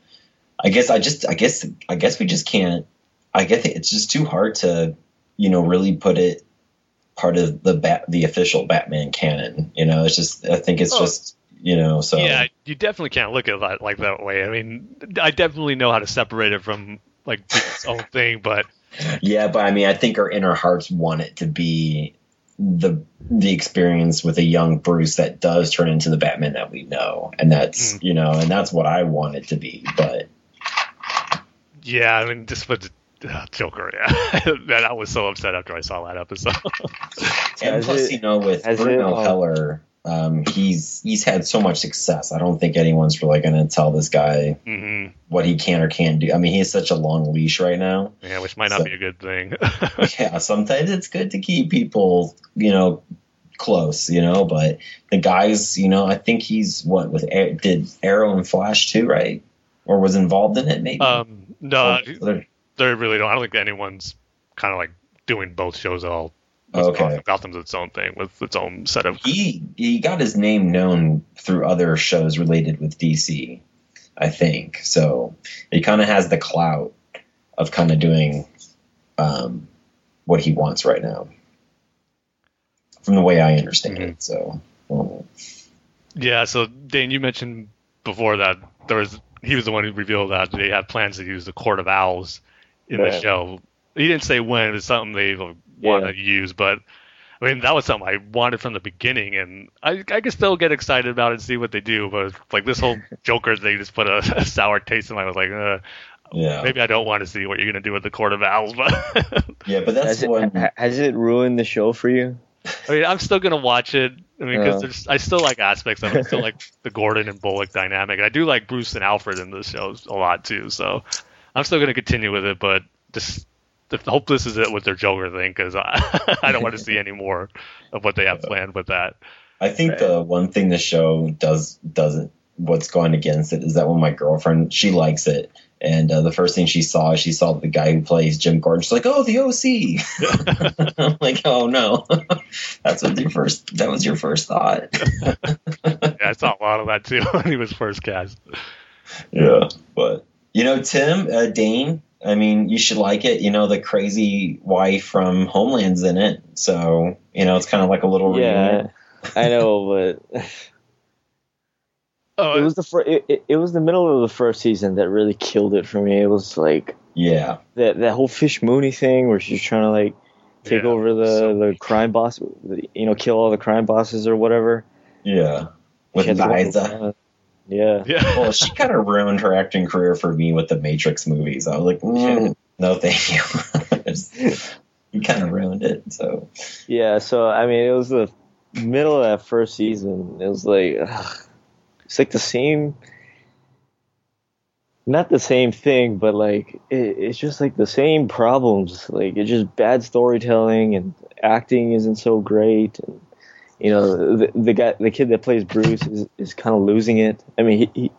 I guess I just, I guess, I guess we just can't. I guess it's just too hard to, you know, really put it part of the bat, the official Batman canon. You know, it's just, I think it's Oh. just, you know, so yeah, you definitely can't look at it like that way. I mean, I definitely know how to separate it from like its own thing, but Yeah, but I mean, I think our inner hearts want it to be the the experience with a young Bruce that does turn into the Batman that we know, and that's Mm. you know, and that's what I want it to be. But yeah, I mean, just with uh, Joker, yeah, man, I was so upset after I saw that episode. and Has plus, it- you know, with has Bruno it, um, Heller, um, he's he's had so much success. I don't think anyone's really going to tell this guy hmm what he can or can't do. I mean, he has such a long leash right now. Yeah, which might not be a good thing. yeah, sometimes it's good to keep people, you know, close, you know. But the guys, you know, I think he's what with did Arrow and Flash too, right? Or was involved in it, maybe. um, no, they really don't. I don't think anyone's kind of like doing both shows at all. Okay. Gotham- Gotham's its own thing with its own set of. he he got his name known through other shows related with DC, I think. So he kind of has the clout of kind of doing um, what he wants right now, from the way I understand Mhm. it. So. um, Yeah, so Dane, you mentioned before that there was he was the one who revealed that they had plans to use the Court of Owls in the show. He didn't say when; it was something they want Yeah. to use, but I mean that was something I wanted from the beginning, and I I can still get excited about it and see what they do. But like this whole Joker thing just put a, a sour taste in my. I was like, uh, yeah. maybe I don't want to see what you're gonna do with the Court of Owls, but. Yeah, but that's Has it, has it ruined the show for you? I mean, I'm still gonna watch it. I mean, because Yeah. there's I still like aspects of it. I still like the Gordon and Bullock dynamic. And I do like Bruce and Alfred in the show a lot too. So I'm still gonna continue with it, but just I hope this is it with their Joker thing because I, I don't want to see any more of what they have planned with that. I think the one thing the show does doesn't what's going against it is that when my girlfriend she likes it and uh, the first thing she saw she saw the guy who plays Jim Gordon she's like oh the OC I'm like oh no. That's what your first that was your first thought. Yeah, I saw a lot of that too when he was first cast. yeah but you know Tim uh, Dane I mean you should like it you know the crazy wife from Homeland's in it so you know it's kind of like a little Yeah, reunion. I know, but Oh, it was the fir- it, it, it was the middle of the first season that really killed it for me. It was like yeah that that whole Fish Mooney thing where she's trying to like take Yeah, over the so the crime boss, you know, kill all the crime bosses or whatever. yeah with She had Liza. Yeah. yeah. well, she kind of ruined her acting career for me with the Matrix movies. I was like, mm, no, thank you. You kind of ruined it. So Yeah, so I mean, it was the middle of that first season. It was like ugh, it's like the same, not the same thing, but like it, it's just like the same problems. Like it's just bad storytelling and acting isn't so great, and you know the, the guy, the kid that plays Bruce is, is kind of losing it. I mean, he, he,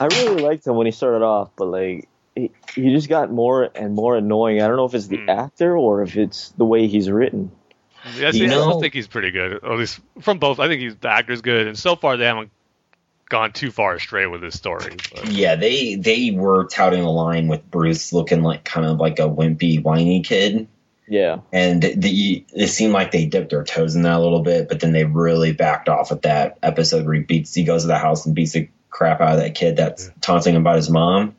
I really liked him when he started off, but like. He, he just got more and more annoying. I don't know if it's the Hmm. actor or if it's the way he's written. Yeah, see, You I know- still think he's pretty good. Or at least from both. I think he's the actor's good, and so far they haven't gone too far astray with his story. But, yeah, they they were touting the line with Bruce looking like kind of like a wimpy, whiny kid. Yeah. And the, it seemed like they dipped their toes in that a little bit, but then they really backed off at that episode where he beats, he goes to the house and beats the crap out of that kid that's Yeah. taunting him about his mom.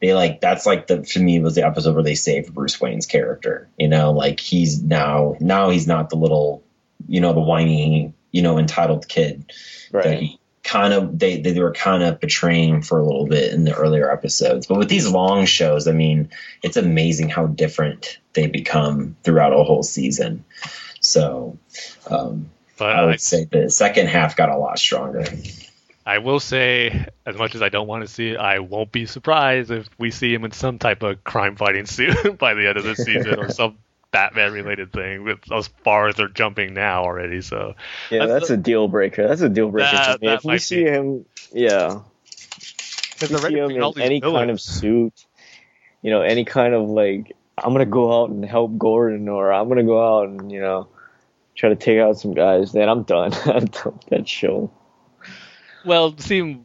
They like that's like the to me was the episode where they saved Bruce Wayne's character. You know, like he's now now he's not the little you know the whiny you know entitled kid that Right. he kind of they they were kind of betraying for a little bit in the earlier episodes. But with these long shows, I mean, it's amazing how different they become throughout a whole season. So um, But I I, would say the second half got a lot stronger. I will say, as much as I don't want to see it, I won't be surprised if we see him in some type of crime fighting suit by the end of the season or some Batman related thing. With as far as they're jumping now already, so Yeah, That's that's a deal breaker. That's a deal breaker That- to me. If we see be. him, yeah, if we see him in any kind of suit, you know, any kind of like, I'm gonna go out and help Gordon, or I'm gonna go out and you know, try to take out some guys. Then I'm done. I'm done with that show. Well, see,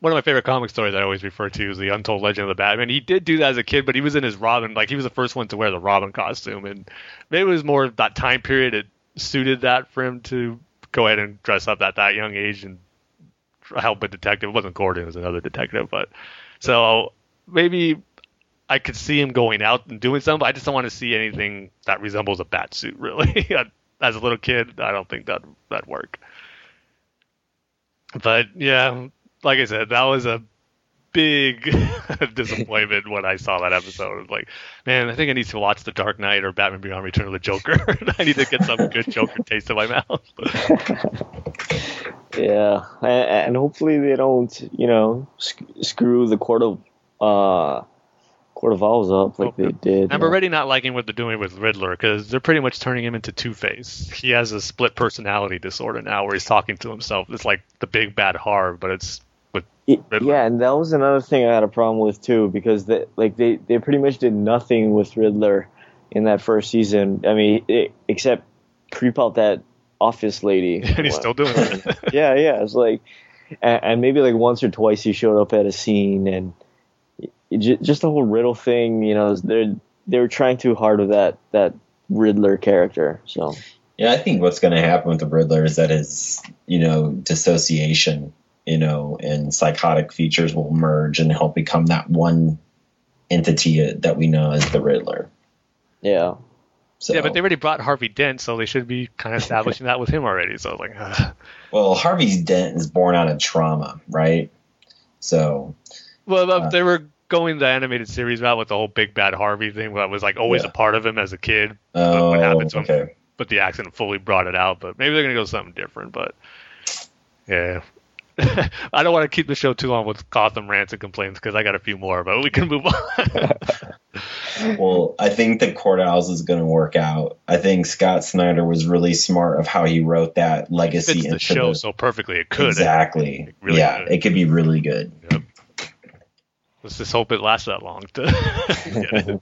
one of my favorite comic stories I always refer to is the Untold Legend of the Batman. He did do that as a kid, but he was in his Robin, like he was the first one to wear the Robin costume, and maybe it was more that time period it suited that for him to go ahead and dress up at that young age and help a detective. It wasn't Gordon, it was another detective, but so maybe I could see him going out and doing something. But I just don't want to see anything that resembles a bat suit. Really, as a little kid, I don't think that that'd work. But yeah, like I said, that was a big disappointment when I saw that episode. Was like, man, I think I need to watch The Dark Knight or Batman Beyond Return of the Joker. I need to get some good Joker taste in my mouth. Yeah, and, hopefully they don't, you know, sc- screw the court of uh, court of owls up like they did. I'm already not liking what they're doing with Riddler because they're pretty much turning him into Two Face. He has a split personality disorder now where he's talking to himself. It's like the big bad Harv, but it's with Riddler. Yeah, and that was another thing I had a problem with too, because they like they they pretty much did nothing with Riddler in that first season. I mean, it, except creep out that office lady. and he's still doing it. yeah, yeah. It's like, and, and maybe like once or twice he showed up at a scene, and it, ju- just the whole Riddle thing. You know, they're they were trying too hard with that that Riddler character. So Yeah, I think what's going to happen with the Riddler is that his, you know, dissociation, you know, and psychotic features will merge and help become that one entity that we know as the Riddler. yeah, So, Yeah, but they already brought Harvey Dent, so they should be kind of establishing that with him already. So I was like, ugh. well, Harvey's Dent is born out of trauma, right? So, well, uh, Uh, they were going the animated series route with the whole big bad Harvey thing. That was like always Yeah. a part of him as a kid, oh, what happened to him? okay. but the accident fully brought it out. But maybe they're gonna go something different. But yeah. I don't want to keep the show too long with Gotham rants and complaints because I got a few more, but we can move on. Well, I think the Court Owls is going to work out. I think Scott Snyder was really smart of how he wrote that legacy fits the show the- so perfectly. It could. exactly. really yeah, could. it could be really good. Let's just hope it lasts that long.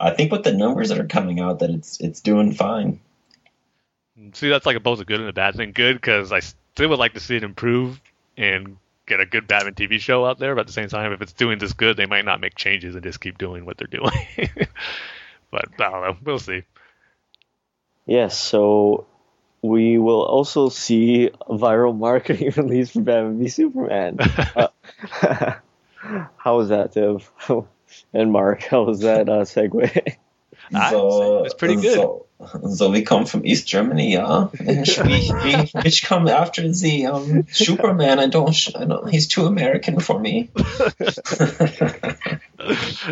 I think with the numbers that are coming out, that it's it's doing fine. See, that's like both a good and a bad thing. Good because I still would like to see it improve and get a good Batman TV show out there. But at the same time, if it's doing this good, they might not make changes and just keep doing what they're doing. but I don't know. We'll see. Yes, so we will also see viral marketing release for Batman v Superman. Uh, how was that, Tiff? and Mark, how was that uh, segue? Ah, so it's pretty good. So, so we come from East Germany, yeah. We, we which come after the um, Superman. I don't, I don't. He's too American for me.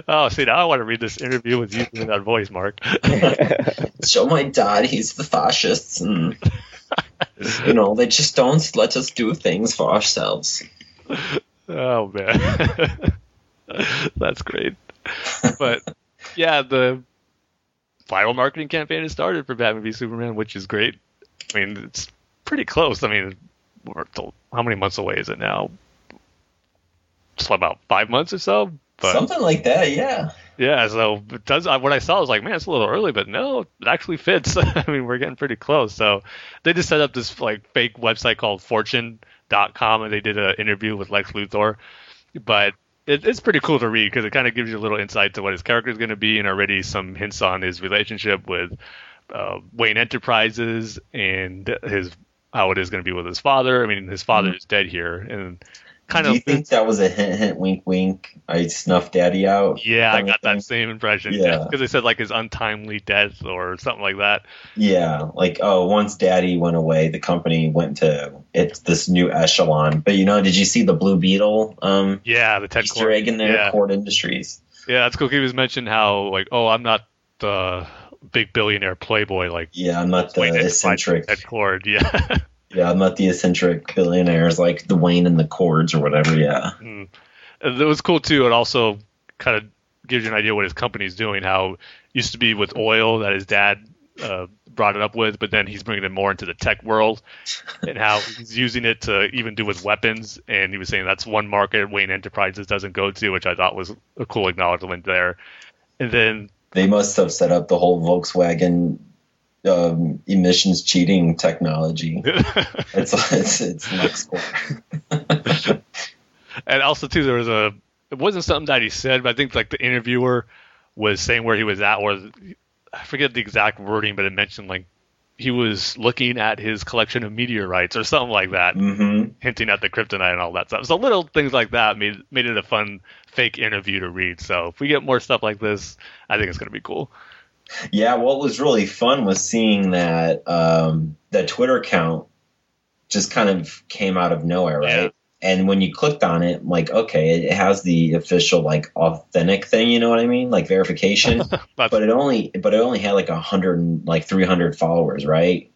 oh, see, now I want to read this interview with you doing that voice, Mark. Show my dad. He's the fascists, and you know they just don't let us do things for ourselves. Oh man, that's great. But yeah, the viral marketing campaign has started for Batman v Superman, which is great. I mean, it's pretty close. I mean, how many months away is it now? Just about five months or so. But Something like that, yeah. yeah, so it does. What I saw I was like, man, it's a little early, but no, it actually fits. I mean, we're getting pretty close. So they just set up this like fake website called Fortune.com, and they did an interview with Lex Luthor. But it, it's pretty cool to read because it kind of gives you a little insight to what his character is going to be, and already some hints on his relationship with uh, Wayne Enterprises and his how it is going to be with his father. I mean, his father is dead here, and kind Do of you think that was a hint, hint, wink, wink? I snuffed Daddy out. yeah, I got that same impression. Yeah. because they said like his untimely death or something like that. Yeah, like oh, once Daddy went away, the company went to it's this new echelon. But you know, did you see the Blue Beetle um, Yeah, the Ted Easter Cord- egg in there? Yeah, Kord Industries. yeah, that's cool. He was mentioned how like, oh, I'm not the big billionaire playboy like Yeah, I'm not the eccentric. Ted Kord. Yeah. Yeah, I'm not the eccentric billionaires like the Wayne and the Kords or whatever. Yeah. Mm. It was cool too. It also kind of gives you an idea what his company's doing. How it used to be with oil that his dad uh, brought it up with, but then he's bringing it more into the tech world, and how he's using it to even do with weapons. And he was saying that's one market Wayne Enterprises doesn't go to, which I thought was a cool acknowledgement there. And then They must have set up the whole Volkswagen um, emissions cheating technology. It's it's it's LexCorp. and also too there was a it wasn't something that he said but i think like the interviewer was saying where he was at or i forget the exact wording but it mentioned like he was looking at his collection of meteorites or something like that hmm hinting at the kryptonite and all that stuff so little things like that made made it a fun fake interview to read so if we get more stuff like this i think it's going to be cool Yeah, what was really fun was seeing that um, that Twitter account just kind of came out of nowhere, right? Yeah. And when you clicked on it, like, okay, it has the official like authentic thing, you know what I mean, like verification. But it only, but it only had like a hundred, and like three hundred followers, right?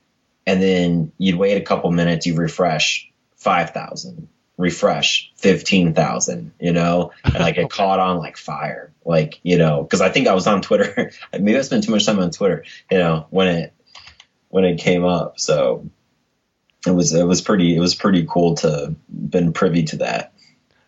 And then you'd wait a couple minutes, you refresh five thousand, refresh fifteen thousand, you know, and like it caught on like fire, like you know, because I think I was on Twitter. Maybe I spent too much time on Twitter, you know, when it when it came up. So it was it was pretty it was pretty cool to been privy to that.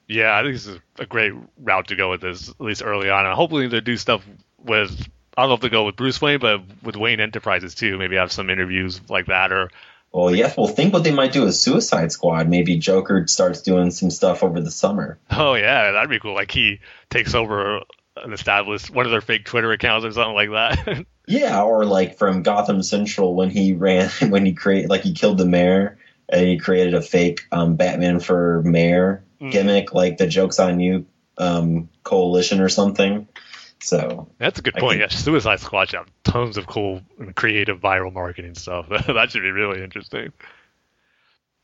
Yeah, I think this is a great route to go with this, at least early on. And hopefully they do stuff with I don't know if they go with Bruce Wayne, but with Wayne Enterprises too. Maybe have some interviews like that, or Well, yes. Well, think what they might do with Suicide Squad. Maybe Joker starts doing some stuff over the summer. oh yeah, that'd be cool. Like he takes over an established one of their fake Twitter accounts or something like that. Yeah, or like from Gotham Central when he ran when he created like he killed the mayor and he created a fake um, Batman for mayor Mm. gimmick, like the jokes on you um, coalition or something. So That's a good I point. can- Yeah, Suicide Squad should have tons of cool and creative viral marketing stuff. that should be really interesting.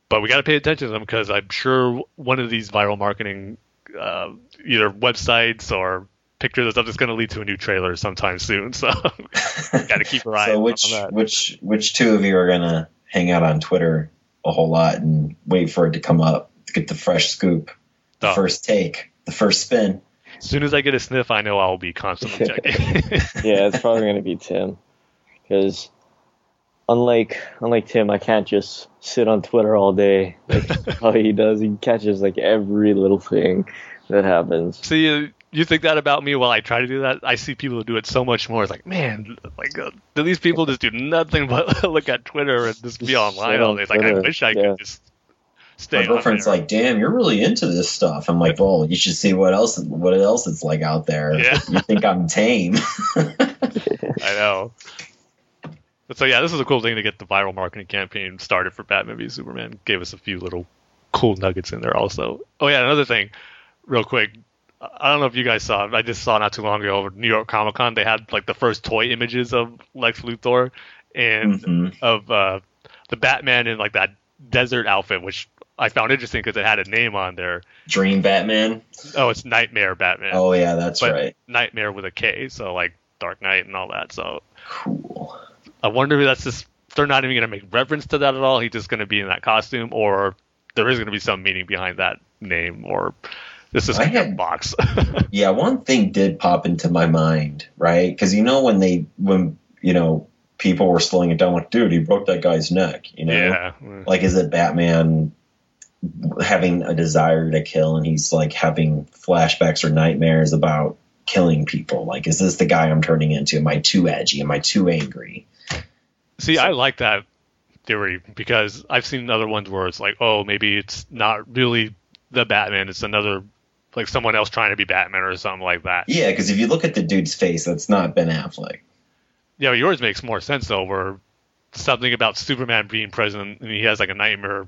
But we got to pay attention to them because I'm sure one of these viral marketing, uh, either websites or pictures and stuff, is going to lead to a new trailer sometime soon. So got to keep our eye so on which that. which which two of you are gonna hang out on Twitter a whole lot and wait for it to come up to get the fresh scoop, the Oh. first take, the first spin? As soon as I get a sniff, I know I'll be constantly checking. yeah, it's probably gonna be Tim, because unlike unlike Tim, I can't just sit on Twitter all day like how he does. He catches like every little thing that happens. See, you think that about me while I try to do that? I see people who do it so much more. It's like, man, like, uh, do these people just do nothing but look at Twitter and just be online all day? It's like, I wish I yeah. could just stay My girlfriend's like, "Damn, you're really into this stuff." I'm like, "Well, you should see what else what else it's like out there. Yeah. You think I'm tame?" I know. But so yeah, this is a cool thing to get the viral marketing campaign started for Batman v Superman. Gave us a few little cool nuggets in there also. Oh yeah, another thing, real quick. I don't know if you guys saw. it. I just saw not too long ago over New York Comic Con. They had like the first toy images of Lex Luthor and Mhm. of uh, the Batman in like that desert outfit, which I found interesting because it had a name on there. Dream Batman. Oh, it's Knightmare Batman. Oh yeah, that's but right. Nightmare with a K, so like Dark Knight and all that. So Cool. I wonder if that's just they're not even going to make reference to that at all. He's just going to be in that costume, or there is going to be some meaning behind that name, or this is kind of a box. Yeah, one thing did pop into my mind, right? Because you know when they when you know people were slowing it down, like, dude, he broke that guy's neck. You know, yeah, like is it Batman having a desire to kill, and he's like having flashbacks or nightmares about killing people? Like, is this the guy I'm turning into? Am I too edgy? Am I too angry? see, I like that theory because I've seen other ones where it's like, oh, maybe it's not really the Batman; it's another like someone else trying to be Batman or something like that. Yeah, because if you look at the dude's face, that's not Ben Affleck. Yeah, yours makes more sense though, where something about Superman being present and he has like a nightmare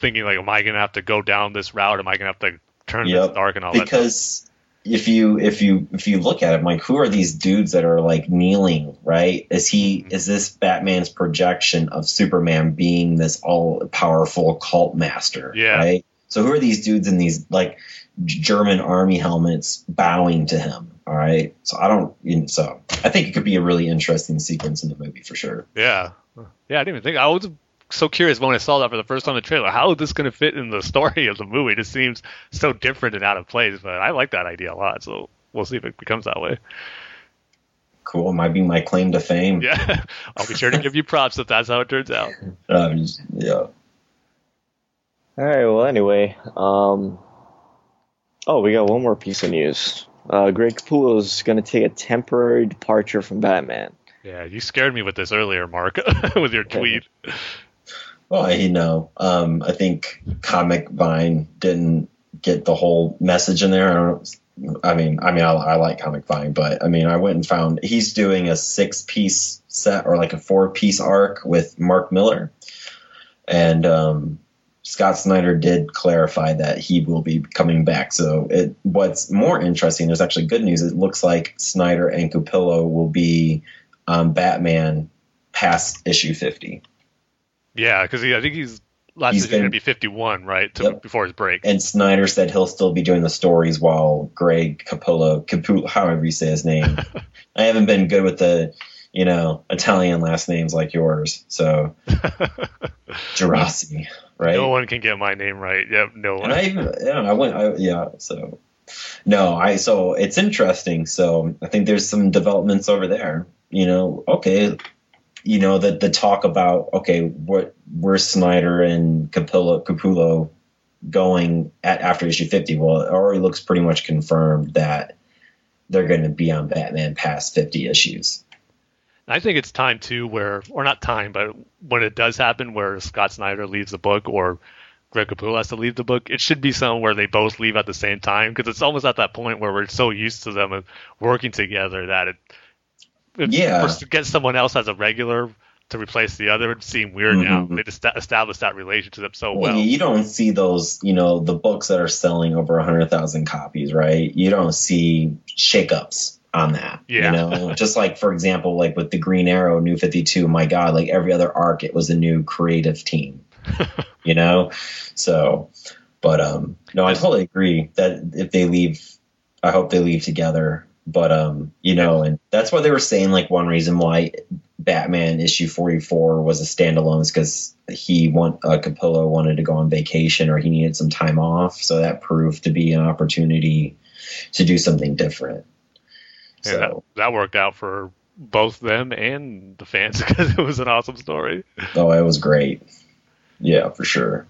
thinking like, am I gonna have to go down this route? Am I gonna have to turn Yep. this dark and all that? because if you if you if you look at it, like who are these dudes that are like kneeling? Right? Is he Mm-hmm. is this Batman's projection of Superman being this all powerful cult master? Yeah. Right. So who are these dudes in these like German army helmets bowing to him? All right. So I don't. You know, so I think it could be a really interesting sequence in the movie for sure. Yeah, yeah. I didn't even think. I was so curious when I saw that for the first time in the trailer. How is this going to fit in the story of the movie? It just seems so different and out of place. But I like that idea a lot. So we'll see if it becomes that way. Cool. Might be my claim to fame. Yeah, I'll be sure to give you props if that's how it turns out. Um, yeah. All right. Well, anyway, um, oh, we got one more piece of news. Uh, Greg Capullo is going to take a temporary departure from Batman. Yeah, you scared me with this earlier, Mark, with your tweet. Well, you know, um, I think Comic Vine didn't get the whole message in there. I don't. I mean, I mean, I, I like Comic Vine, but I mean, I went and found he's doing a six-piece set or like a four-piece arc with Mark Millar, and um, Scott Snyder did clarify that he will be coming back. So, it what's more interesting? There's actually good news. It looks like Snyder and Capullo will be um, Batman past issue fifty. Yeah, because I think he's last He's going to be 51, right? To, Yep. Before his break. and Snyder said he'll still be doing the stories while Greg Capullo, Capullo, however you say his name. I haven't been good with the, you know, Italian last names like yours. So Gerasi, right? No one can get my name right. Yep, no one. and I even, yeah, I went, I, yeah. So no, I so it's interesting. So I think there's some developments over there. You know, okay, you know the the talk about okay, what where's Snyder and Capullo Capullo going at after issue 50? Well, it already looks pretty much confirmed that they're going to be on Batman past 50 issues. I think it's time too, where or not time, but when it does happen, where Scott Snyder leaves the book or Greg Capullo has to leave the book, it should be something where they both leave at the same time because it's almost at that point where we're so used to them working together that it Yeah. to get someone else as a regular to replace the other would seem weird now. Mhm. They just established that relationship so Well, well. you don't see those, you know, the books that are selling over 100,000 copies, right? You don't see shakeups on that. Yeah. You know, just like, for example, like with the Green Arrow, New 52, my God, like every other arc, it was a new creative team, you know? So, but, um, no, I totally agree that if they leave, I hope they leave together. But, um, you know, and that's why they were saying, like, one reason why Batman issue 44 was a standalone is because he want uh, Capullo wanted to go on vacation or he needed some time off. So that proved to be an opportunity to do something different. And So, that, that worked out for both them and the fans because it was an awesome story. oh, it was great. Yeah, for sure.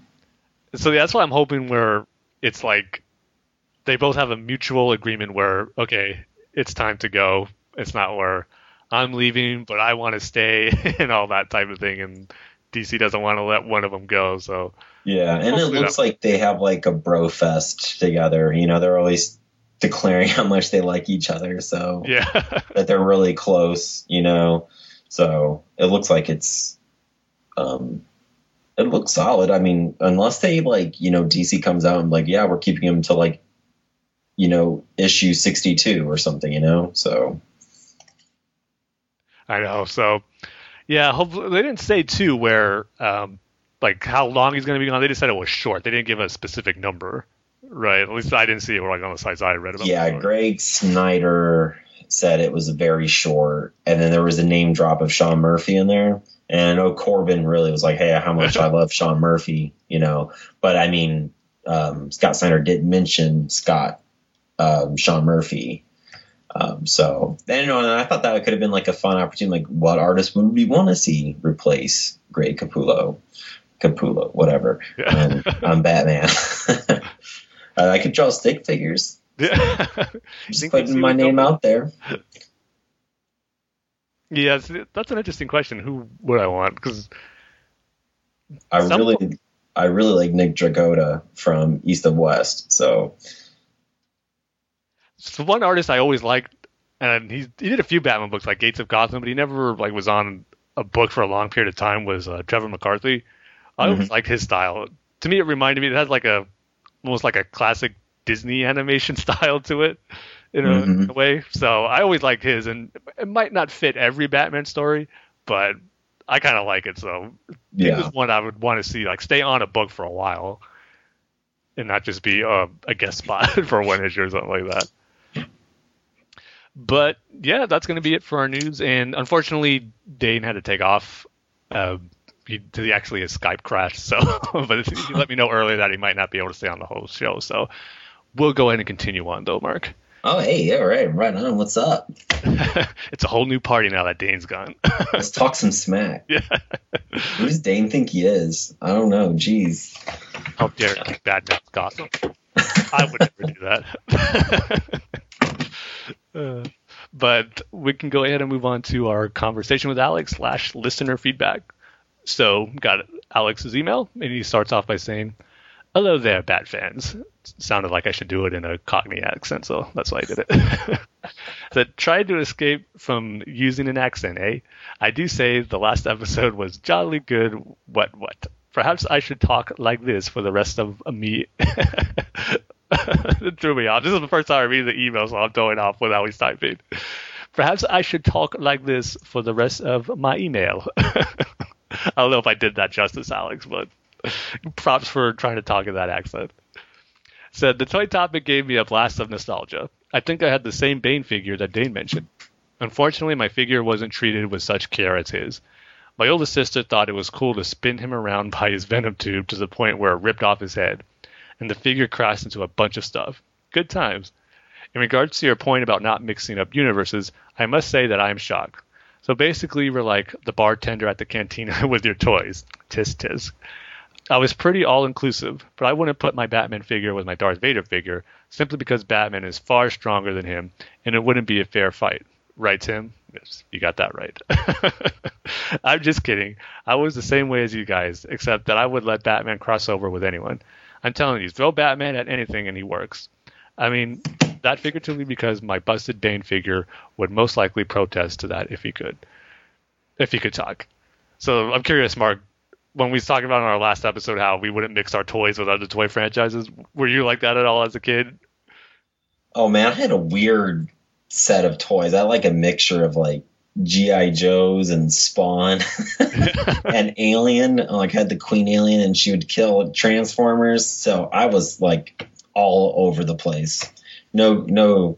so that's why I'm hoping where it's like they both have a mutual agreement where okay, it's time to go. It's not where I'm leaving, but I want to stay and all that type of thing. And DC doesn't want to let one of them go. So Yeah, and it looks that- like they have like a bro fest together. You know, they're always declaring how much they like each other. So yeah, that they're really close, you know. So it looks like it's um it looks solid. I mean, unless they like, you know, DC comes out and like, yeah, we're keeping him to like, you know, issue sixty two or something, you know. So I know. So yeah, hopefully they didn't say too where um like how long he's going to be gone. They just said it was short. They didn't give a specific number. Right. At least I didn't see it like on the sites I read about. yeah, before. Greg Snyder said it was very short, and then there was a name drop of Sean Murphy in there. And I know Corbin really was like, "Hey, how much I love Sean Murphy," you know. But I mean, um, Scott Snyder didn't mention Scott um, Sean Murphy. Um, so and, you know, and I thought that could have been like a fun opportunity. Like, what artist would we want to see replace Greg Capullo? Capullo, whatever, Yeah. um, on Batman. uh, I could draw stick figures. Yeah. Just putting my name out there. Yeah, that's an interesting question. Who would I want? Because I really, I really like Nick Dragotta from East of West. So so one artist I always liked, and he he did a few Batman books like Gates of Gotham, but he never like was on a book for a long period of time. Was uh, Trevor McCarthy? I always liked his style. to me, it reminded me. It has like a almost like a classic Disney animation style to it in a, Mhm. in a way. So I always liked his, and it might not fit every Batman story, but I kind of like it. So it was one I would want to see like stay on a book for a while, and not just be uh, a guest spot for one issue or something like that. But yeah, that's going to be it for our news. And unfortunately, Dane had to take off. Uh, he, he actually his Skype crashed. So, but he let me know earlier that he might not be able to stay on the whole show. So we'll go ahead and continue on, though, Mark. Oh, hey, all right, right on. What's up? it's a whole new party now that Dane's gone. Let's talk some smack. yeah. Who does Dane think he is? I don't know. Jeez. How dare you bad man's gossip? I would never do that. Uh, but we can go ahead and move on to our conversation with Alex slash listener feedback. So got Alex's email, and he starts off by saying, "Hello there, Bat fans." sounded like I should do it in a Cockney accent, so that's why I did it. that tried to escape from using an accent, eh? I do say the last episode was jolly good. What what? Perhaps I should talk like this for the rest of me. it threw me off. This is the first time I read the email, so I'm throwing off without always typing. Perhaps I should talk like this for the rest of my email. I don't know if I did that justice, Alex, but props for trying to talk in that accent. Said the toy topic gave me a blast of nostalgia. I think I had the same Bane figure that Dane mentioned. Unfortunately, my figure wasn't treated with such care as his. My older sister thought it was cool to spin him around by his venom tube to the point where it ripped off his head, and the figure crashed into a bunch of stuff. Good times. In regards to your point about not mixing up universes, I must say that I am shocked. So basically, you were like the bartender at the cantina with your toys. Tis tis. I was pretty all inclusive, but I wouldn't put my Batman figure with my Darth Vader figure simply because Batman is far stronger than him, and it wouldn't be a fair fight. Right, Tim? Yes, you got that right. I'm just kidding. I was the same way as you guys, except that I would let Batman cross over with anyone. I'm telling you, throw Batman at anything and he works. I mean, that figuratively because my busted Bane figure would most likely protest to that if he could. If he could talk. So I'm curious, Mark, when we talking about in our last episode how we wouldn't mix our toys with other toy franchises, were you like that at all as a kid? Oh man, I had a weird set of toys. I like a mixture of like GI Joes and Spawn and Alien. I, Like had the Queen Alien and she would kill Transformers. So I was like all over the place. No, no,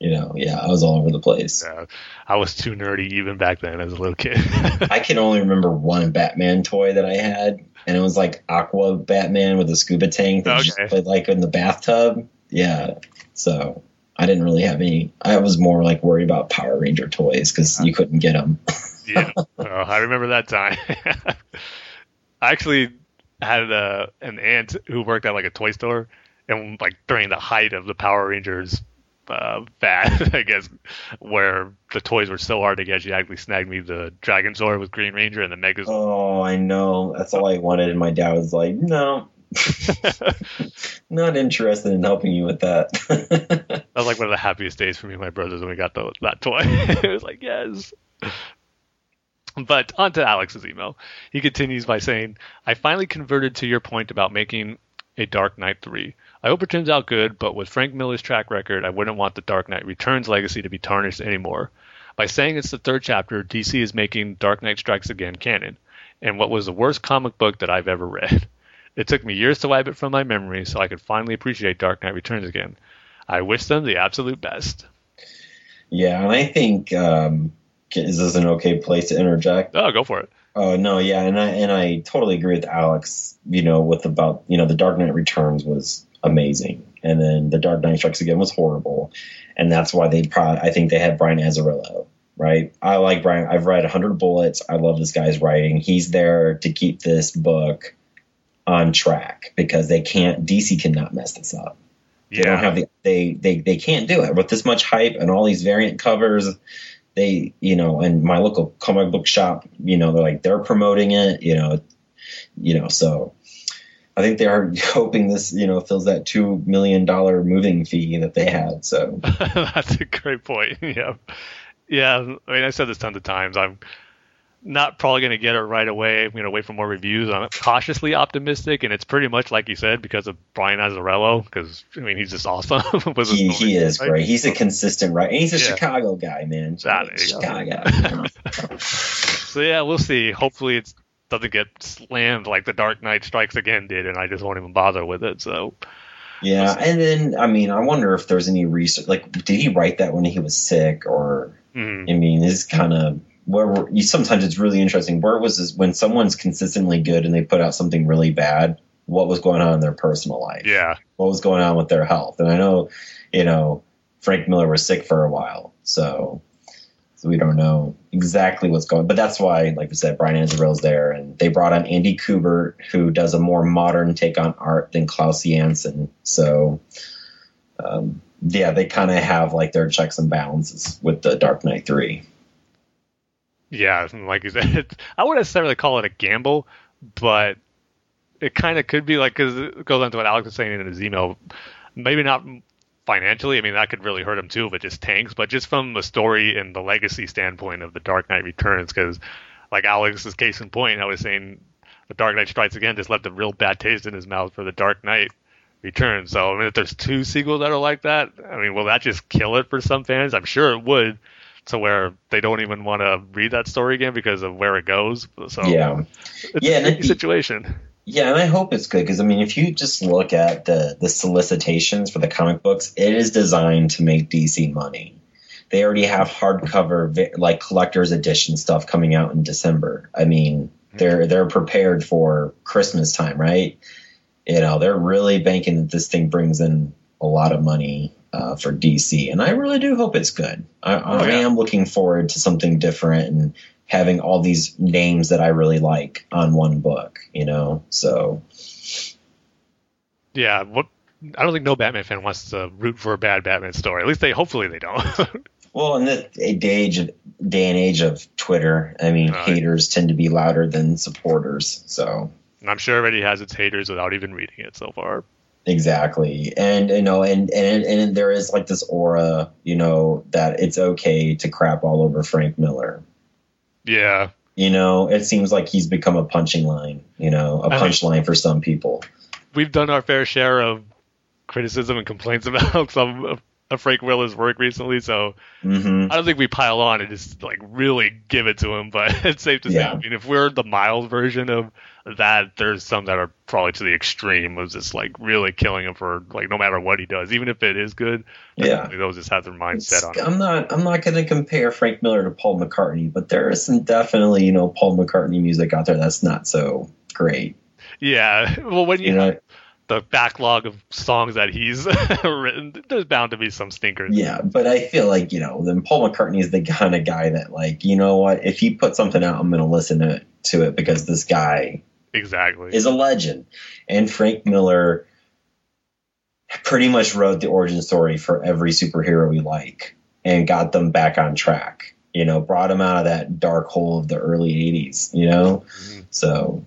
you know, yeah, I was all over the place. Yeah, I was too nerdy even back then as a little kid. I can only remember one Batman toy that I had, and it was like Aqua Batman with a scuba tank that you just played like in the bathtub. Yeah, so I didn't really have any. I was more like worried about Power Ranger toys because you couldn't get them. yeah, oh, I remember that time. I actually had a, an aunt who worked at like a toy store, and like during the height of the Power Rangers uh, fad, I guess, where the toys were so hard to get, she actually snagged me the Dragon Zord with Green Ranger and the Megazord. Oh, I know. That's all I wanted, and my dad was like, "No, not interested in helping you with that." That was like one of the happiest days for me and my brothers when we got the, that toy. it was like, yes. But on to Alex's email. He continues by saying, I finally converted to your point about making a Dark Knight 3. I hope it turns out good, but with Frank Miller's track record, I wouldn't want the Dark Knight Returns legacy to be tarnished anymore. By saying it's the third chapter, DC is making Dark Knight Strikes Again canon, and what was the worst comic book that I've ever read. It took me years to wipe it from my memory so I could finally appreciate Dark Knight Returns again. I wish them the absolute best. yeah, and I think um, is this an okay place to interject? Oh, go for it. Oh no, yeah, and I and I totally agree with Alex. You know, with about you know the Dark Knight Returns was amazing, and then the Dark Knight Strikes Again was horrible, and that's why they probably I think they had Brian Azzarello. Right, I like Brian. I've read 100 Bullets. I love this guy's writing. He's there to keep this book on track because they can't. DC cannot mess this up. They don't have the they they they can't do it with this much hype and all these variant covers. They you know, and my local comic book shop, you know, they're like they're promoting it, you know, you know, so I think they are hoping this, you know, fills that two million dollar moving fee that they had. So That's a great point. Yeah, yeah. I mean, I said this tons of times. I'm, not probably going to get it right away. I'm going to wait for more reviews. I'm cautiously optimistic, and it's pretty much like you said because of Brian Azzarello. Because I mean, he's just awesome. he, he is great. He's a consistent right. He's a yeah. Chicago guy, man. That, Chicago. so yeah, we'll see. Hopefully, it doesn't get slammed like the Dark Knight Strikes Again did, and I just won't even bother with it. So. Yeah, and then I mean, I wonder if there's any research. Like, did he write that when he was sick, or mm. I mean, it's kind of where you sometimes it's really interesting. Where was this when someone's consistently good and they put out something really bad? What was going on in their personal life? Yeah, what was going on with their health? And I know, you know, Frank Miller was sick for a while, so so we don't know exactly what's going. But that's why, like I said, Brian Azzarello's there, and they brought on Andy Kubert, who does a more modern take on art than Klaus Janson. So. Um, yeah, they kind of have like their checks and balances with the Dark Knight 3. Yeah, like you said, I wouldn't necessarily call it a gamble, but it kind of could be like because it goes on to what Alex was saying in his email. Maybe not financially. I mean, that could really hurt him too if it just tanks. But just from the story and the legacy standpoint of the Dark Knight Returns, because like Alex's case in point, I was saying the Dark Knight Strikes Again just left a real bad taste in his mouth for the Dark Knight Returns. So I mean, if there's two sequels that are like that, I mean, will that just kill it for some fans? I'm sure it would to where they don't even want to read that story again because of where it goes. So yeah, it's yeah, a situation. Yeah, and I hope it's good because I mean, if you just look at the the solicitations for the comic books, it is designed to make DC money. They already have hardcover like collector's edition stuff coming out in December. I mean, mm-hmm. they're they're prepared for Christmas time, right? You know, they're really banking that this thing brings in a lot of money uh, for DC, and I really do hope it's good. I, oh, I am looking forward to something different and having all these names that I really like on one book. You know, so yeah. What I don't think no Batman fan wants to root for a bad Batman story. At least they hopefully they don't. well, in the day age of, day and age of Twitter, I mean, uh, haters tend to be louder than supporters. So I'm sure already has its haters without even reading it so far. Exactly. And you know, and, and and there is like this aura, you know, that it's okay to crap all over Frank Miller. Yeah. You know, it seems like he's become a punching line, you know, a punchline for some people. We've done our fair share of criticism and complaints about some of, Frank Miller's work recently, so mm-hmm. I don't think we pile on and just like really give it to him. But it's safe to say, I mean, if we're the mild version of that there's some that are probably to the extreme of just like really killing him for like no matter what he does, even if it is good. Yeah, those just have their mindset on. It. I'm not. I'm not going to compare Frank Miller to Paul McCartney, but there is some definitely you know Paul McCartney music out there that's not so great. Yeah, well, when you, you know, the backlog of songs that he's written, there's bound to be some stinkers. Yeah, but I feel like you know, then Paul McCartney is the kind of guy that like you know what, if he put something out, I'm going to listen to to it because this guy Exactly. Is a legend. And Frank Miller pretty much wrote the origin story for every superhero we like and got them back on track. You know, brought them out of that dark hole of the early 80s, you know? Mm-hmm. So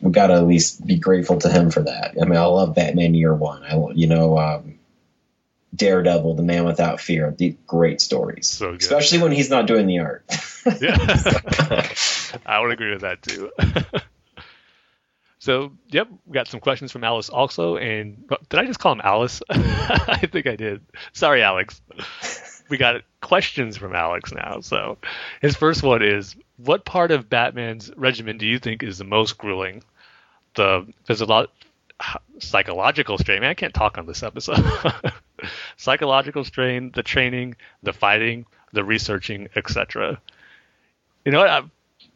we got to at least be grateful to him for that. I mean, I love Batman Year One. I, you know, um, Daredevil, The Man Without Fear, the great stories, so especially when he's not doing the art. yeah, I would agree with that too. So, yep, we got some questions from Alice also. And did I just call him Alice? I think I did. Sorry, Alex. We got questions from Alex now. So, his first one is What part of Batman's regimen do you think is the most grueling? The physio- psychological strain. Man, I can't talk on this episode. psychological strain, the training, the fighting, the researching, etc. You know what?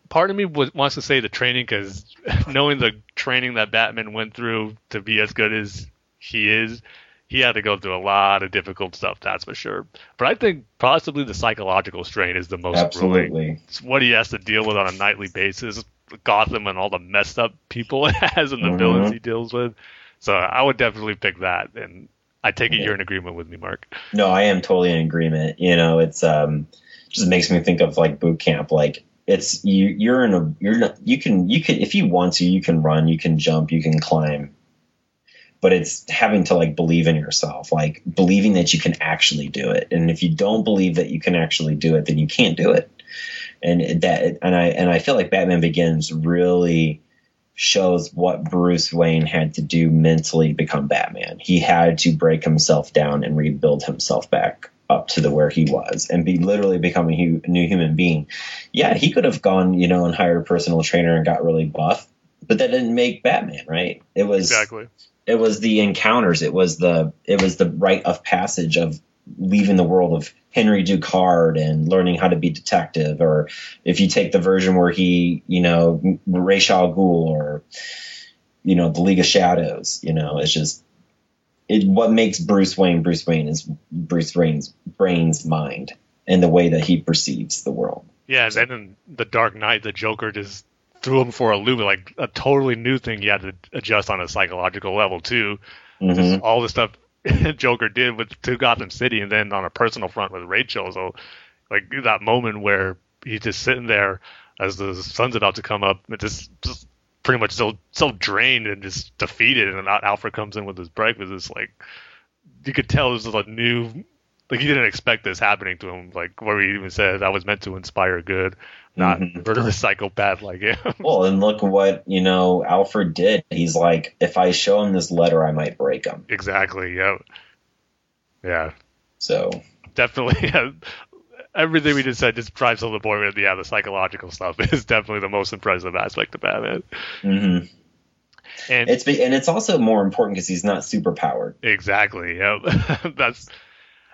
Part of me wants to say the training because knowing the training that Batman went through to be as good as he is, he had to go through a lot of difficult stuff. That's for sure. But I think possibly the psychological strain is the most absolutely. It's what he has to deal with on a nightly basis. Gotham and all the messed up people it has and the mm-hmm. villains he deals with. So I would definitely pick that. And I take it yeah. you're in agreement with me, Mark. No, I am totally in agreement. You know, it's um just makes me think of like boot camp. Like it's you you're in a you're not, you can you can if you want to you can run you can jump you can climb. But it's having to like believe in yourself like believing that you can actually do it. And if you don't believe that you can actually do it then you can't do it. And that and I and I feel like Batman Begins really shows what Bruce Wayne had to do mentally become Batman. He had to break himself down and rebuild himself back up to the where he was and be literally become a new human being. Yeah, he could have gone, you know, and hired a personal trainer and got really buff, but that didn't make Batman, right? It was Exactly. it was the encounters it was the it was the rite of passage of leaving the world of henry ducard and learning how to be detective or if you take the version where he you know Ra's al Ghul or you know the league of shadows you know it's just it what makes bruce wayne bruce wayne is bruce wayne's brain's mind and the way that he perceives the world Yeah, and then in the Dark Knight, the Joker just threw him for a loop, like a totally new thing he had to adjust on a psychological level too. Mhm. All the stuff Joker did with to Gotham City, and then on a personal front with Rachel. So, like that moment where he's just sitting there as the sun's about to come up, and just just pretty much so so drained and just defeated, and Al- Alfred comes in with his breakfast. It's like you could tell this is a new. Like he didn't expect this happening to him. Like where he even said, "I was meant to inspire good, not Mhm. murder a psychopath like him." Well, and look what you know Alfred did. He's like, if I show him this letter, I might break him. exactly. Yeah. Yeah. So Definitely. Everything we just said just drives home the point with yeah, the psychological stuff is definitely the most impressive aspect of Batman. hmm And it's be- and it's also more important because he's not super powered. Exactly. Yep. That's.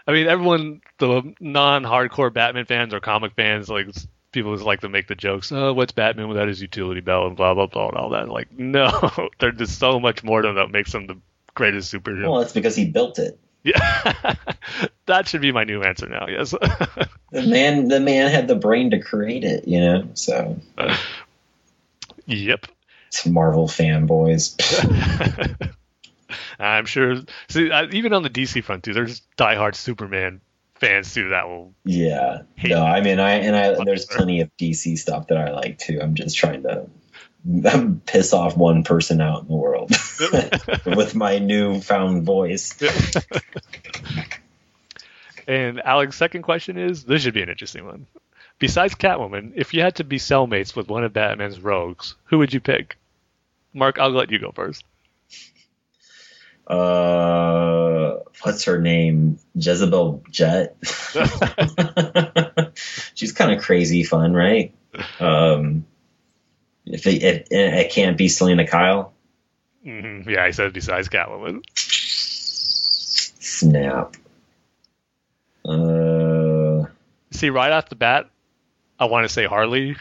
I mean, everyone, the non-hardcore Batman fans or comic fans, like people just like to make the jokes. Oh, what's Batman without his utility belt and blah blah blah and all that. Like, no, there's just so much more to him that makes him the greatest superhero. Well, it's because he built it. Yeah, that should be my new answer now. Yes. The man, the man had the brain to create it. You know, so yep. it's Marvel fanboys. I'm sure. See, uh, even on the DC front too, there's diehard Superman fans too that will. Yeah, no, I mean, I and I there's plenty of DC stuff that I like too. I'm just trying to piss off one person out in the world with my newfound voice. And Alex, second question is this should be an interesting one. Besides Catwoman, if you had to be cellmates with one of Batman's rogues, who would you pick? Mark, I'll let you go first. uh what's her name jezebel jet she's kind of crazy fun right um if it, if it can't be selina kyle? Hmm Yeah, I said besides Catwoman. snap. Uh See, right off the bat, I want to say Harley,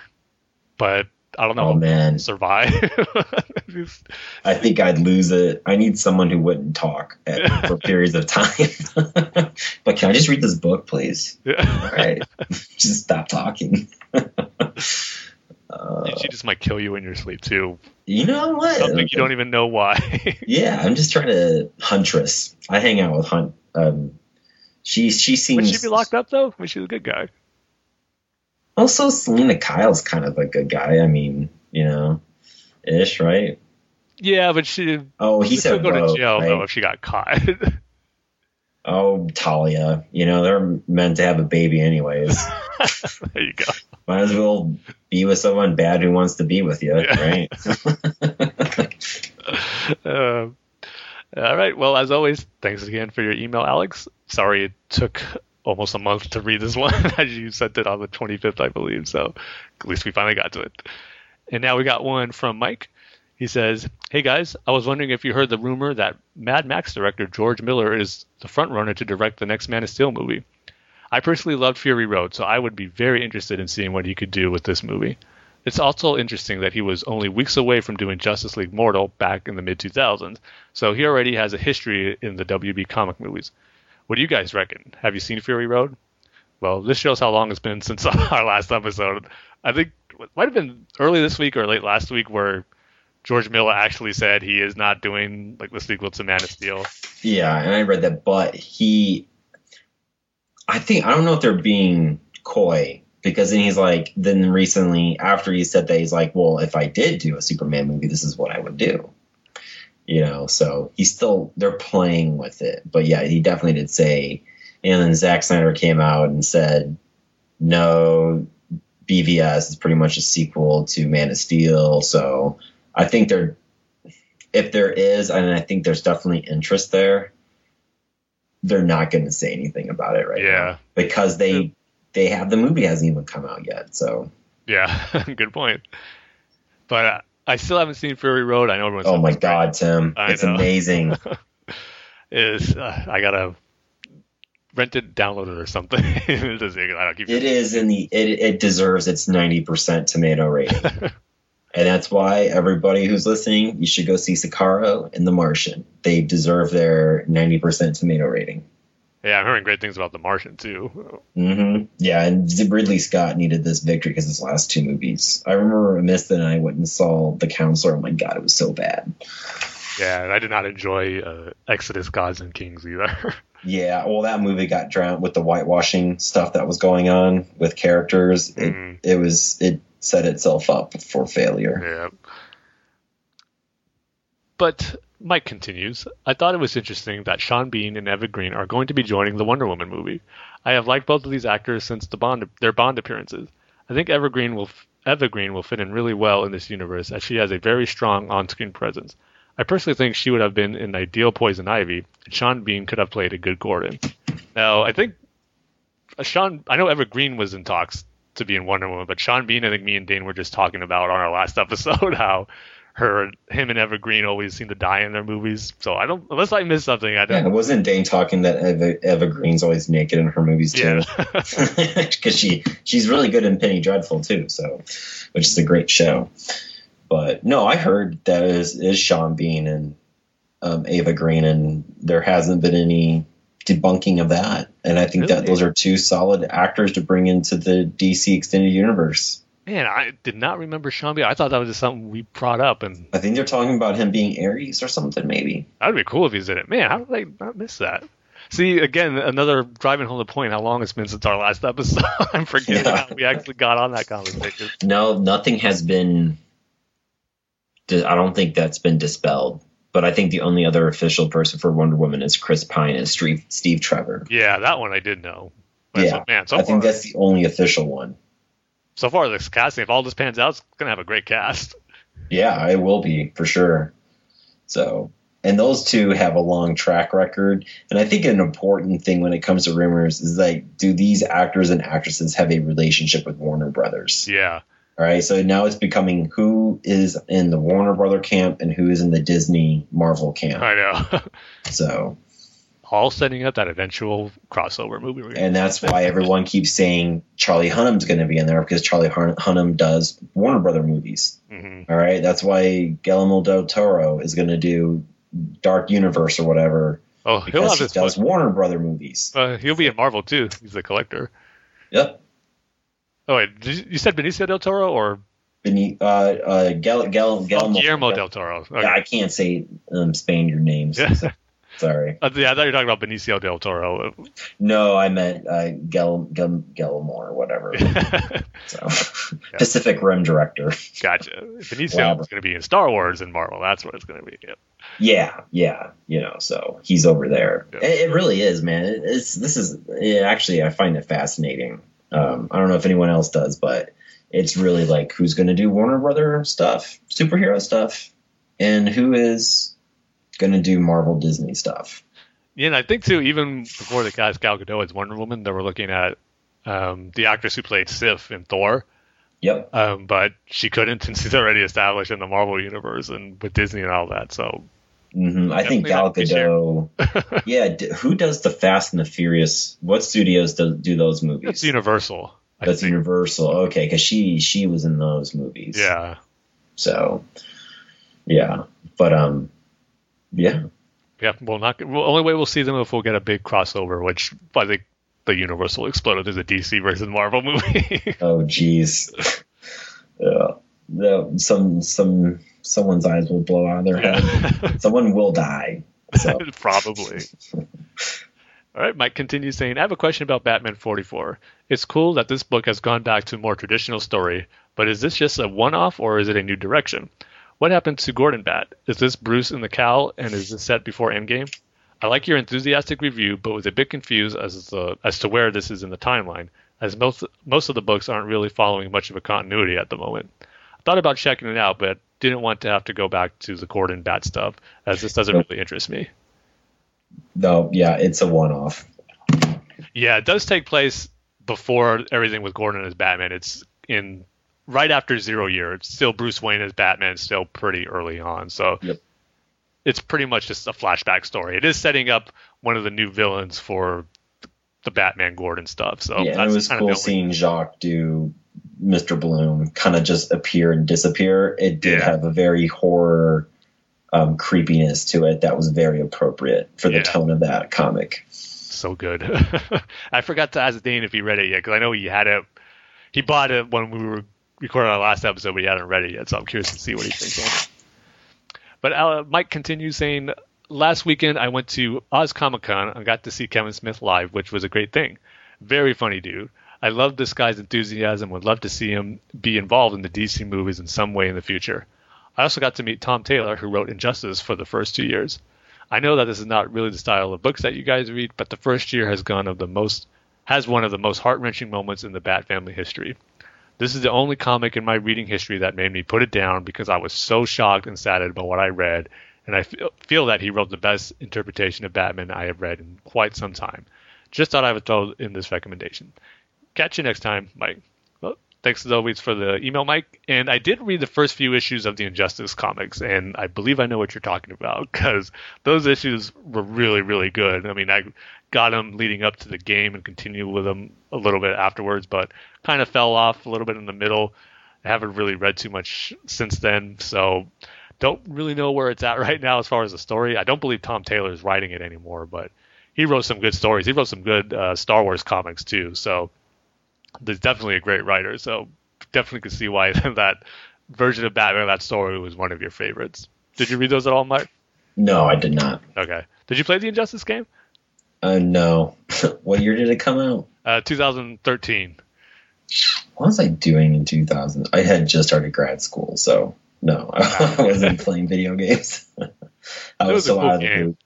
but I don't know. oh man. Survive. i think i'd lose it. I need someone who wouldn't talk at, for periods of time. But can i just read this book please? All right. Just stop talking uh, she just might kill you in your sleep too. you know what Something you don't even know why. Yeah, I'm just trying to huntress. I hang out with hunt. Um, she she Would seems. she be locked up though? I mean, she's a good guy. Also, Selina Kyle's kind of a good guy. I mean, you know, ish, right? Yeah, but she Oh, he said go to jail right? though if she got caught. Oh, Talia. You know, they're meant to have a baby anyways. there you go. Might as well be with someone bad who wants to be with you, Yeah. right? Um, all right. Well, as always, thanks again for your email, Alex. Sorry it took almost a month to read this one, as you sent it on the 25th, I believe. So at least we finally got to it. And now we got one from Mike. He says, "Hey guys, I was wondering if you heard the rumor that Mad Max director George Miller is the front runner to direct the next Man of Steel movie. I personally loved Fury Road, so I would be very interested in seeing what he could do with this movie. It's also interesting that he was only weeks away from doing Justice League Mortal back in the mid 2000s, so he already has a history in the WB comic movies. What do you guys reckon? Have you seen Fury Road? Well, this shows how long it's been since our last episode. I think it might have been early this week or late last week where George Miller actually said he is not doing like the sequel to Man of Steel. Yeah, and I read that, but he, I think I don't know if they're being coy because then he's like, then recently after he said that he's like, well, if I did do a Superman movie, this is what I would do. You know, so he's still they're playing with it, but yeah, he definitely did say. And then Zack Snyder came out and said, no, BVS is pretty much a sequel to Man of Steel. So I think there, if there is, and I think there's definitely interest there, they're not going to say anything about it right Yeah. now because they they have the movie hasn't even come out yet. So Yeah, good point. But uh, I still haven't seen Fury Road. I know everyone's. oh my it's great. god, Tim, I it's know. amazing. Is uh, I gotta rent it, download it, or something. It I don't keep. It is in the it, it deserves its ninety percent tomato rating, and that's why everybody who's listening, you should go see Sicario and The Martian. They deserve their ninety percent tomato rating. Yeah, I'm hearing great things about The Martian too. hmm Yeah, and Ridley Scott needed this victory because his last two movies. I remember Mista and I went and saw The Counselor. Oh my god, it was so bad. Yeah, and I did not enjoy uh, Exodus: Gods and Kings either. Yeah, well, that movie got drowned with the whitewashing stuff that was going on with characters. It, Mhm. it was it set itself up for failure. Yeah. But Mike continues. I thought it was interesting that Sean Bean and Eva Green are going to be joining the Wonder Woman movie. I have liked both of these actors since the Bond their Bond appearances. I think Eva Green will Eva Green will fit in really well in this universe as she has a very strong on-screen presence. I personally think she would have been an ideal Poison Ivy, and Sean Bean could have played a good Gordon. Now, I think uh, Sean. I know Eva Green was in talks to be in Wonder Woman, but Sean Bean, I think me and Dane were just talking about on our last episode how her, him, and Eva Green always seem to die in their movies. So I don't, unless I missed something, I Yeah, don't. it wasn't Dane talking that Eva, Eva Green's always naked in her movies too, Yeah. because she she's really good in Penny Dreadful too. So, which is a great show. But no, I heard that is is Sean Bean and um, Eva Green, and there hasn't been any debunking of that. And I think that those are two solid actors to bring into the DC extended universe. Man, I did not remember Sean Bean. I thought that was just something we brought up, and I think they're talking about him being Ares or something, maybe. that'd be cool if he's in it. Man, how did I not miss that? See, again, another driving home the point how long it's been since our last episode. I'm forgetting Yeah. how we actually got on that conversation. No, nothing has been. I don't think that's been dispelled. But I think the only other official person for Wonder Woman is Chris Pine and Steve, Steve Trevor. Yeah, that one I did know. But Yeah, so, man, so I far, think that's the only official one. so far this casting, if all this pans out, it's gonna have a great cast. Yeah, it will be for sure. So, and those two have a long track record. And I think an important thing when it comes to rumors is like, do these actors and actresses have a relationship with Warner Brothers? Yeah, All right. So now it's becoming who is in the Warner Brother camp and who is in the Disney Marvel camp. I know. So, all setting up that eventual crossover movie. and that's why everyone keeps saying Charlie Hunnam's going to be in there because Charlie Hunnam does Warner Brother movies. Mhm. All right. That's why Guillermo del Toro is going to do Dark Universe or whatever Oh, he'll have he does. Warner Brother movies. Uh, he'll be in Marvel too. He's the collector. Yep. Oh wait, you, said Benicio del Toro or Beni- uh, uh, Gel- Gel- oh, Guillermo, del Toro? Okay. Yeah, I can't say um, Spaniard names. Yeah. so- sorry. Uh, yeah, I thought you were talking about Benicio del Toro. No, I meant uh, Gel- Gel- Gelmore or whatever. So, Pacific Rim director. gotcha. Benicio Wow. is going to be in Star Wars and Marvel. That's what it's going to be. Yep. Yeah, yeah, you know, so he's over there. Yeah. It, it really is, man. It, it's this is it, actually I find it fascinating. Um, I don't know if anyone else does, but it's really like who's going to do Warner Brother stuff, superhero stuff, and who is going to do Marvel Disney stuff. Yeah, and I think too, even before the cast Gal Gadot as Wonder Woman, they were looking at um, the actress who played Sif in Thor, Yep. um, but she couldn't since she's already established in the Marvel universe and with Disney and all that. So hmm I think Gal Gadot. yeah, d- who does the Fast and the Furious? What studios do, do those movies? that's Universal. I That's think. Universal. Okay, because she she was in those movies. Yeah, So, yeah, but um, yeah, yeah. Well, not well, only way we'll see them if we'll get a big crossover, which I think the Universal exploded as a DC versus Marvel movie. oh geez, yeah, the, some some someone's eyes will blow out of their head. Someone will die. So, Probably. All right, Mike continues saying, I have a question about Batman 44. It's cool that this book has gone back to a more traditional story, but is this just a one off or is it a new direction? What happened to Gordon Bat? Is this Bruce in the cowl and is this set before Endgame? I like your enthusiastic review, but was a bit confused as, the, as to where this is in the timeline. as most most of the books aren't really following much of a continuity at the moment. Thought about checking it out, but didn't want to have to go back to the Gordon Bat stuff, as this doesn't really interest me. No, yeah, it's a one-off. Yeah, it does take place before everything with Gordon as Batman. It's in right after Zero Year. It's still Bruce Wayne as Batman, still pretty early on. So Yep. it's pretty much just a flashback story. It is setting up one of the new villains for the Batman Gordon stuff. So yeah, and it was cool only- seeing Jock do Mr. Bloom kind of just appear and disappear. It did Yeah. have a very horror um, creepiness to it that was very appropriate for the Yeah. tone of that comic. so good. I forgot to ask Dane if he read it yet because I know he had it. He bought it when we were recording our last episode, but he hadn't read it yet. So I'm curious to see what he thinks on it. But uh, Mike continues saying, "Last weekend I went to Oz Comic Con and got to see Kevin Smith live, which was a great thing. Very funny dude. I love this guy's enthusiasm. Would love to see him be involved in the DC movies in some way in the future. I also got to meet Tom Taylor, who wrote Injustice for the first two years. I know that this is not really the style of books that you guys read, but the first year has gone of the most has one of the most heart wrenching moments in the Bat family history. This is the only comic in my reading history that made me put it down because I was so shocked and saddened by what I read, and I feel, feel that he wrote the best interpretation of Batman I have read in quite some time. Just thought I would throw in this recommendation. Catch you next time, Mike. Well, thanks as always for the email, Mike. And I did read the first few issues of the Injustice comics, and I believe I know what you're talking about because those issues were really, really good. I mean, I got them leading up to the game and continued with them a little bit afterwards, but kind of fell off a little bit in the middle. I haven't really read too much since then, so don't really know where it's at right now as far as the story. I don't believe Tom Taylor is writing it anymore, but he wrote some good stories. He wrote some good uh, Star Wars comics too, so there's definitely a great writer. So definitely could see why that version of Batman, that story, was one of your favorites. Did you read those at all, Mike? No, I did not. Okay. Did you play the Injustice game? Uh, no. what year did it come out? Uh, 2013. What was I doing in 2000? I had just started grad school, so no, I wasn't playing video games. I was was a so cool out of the loop.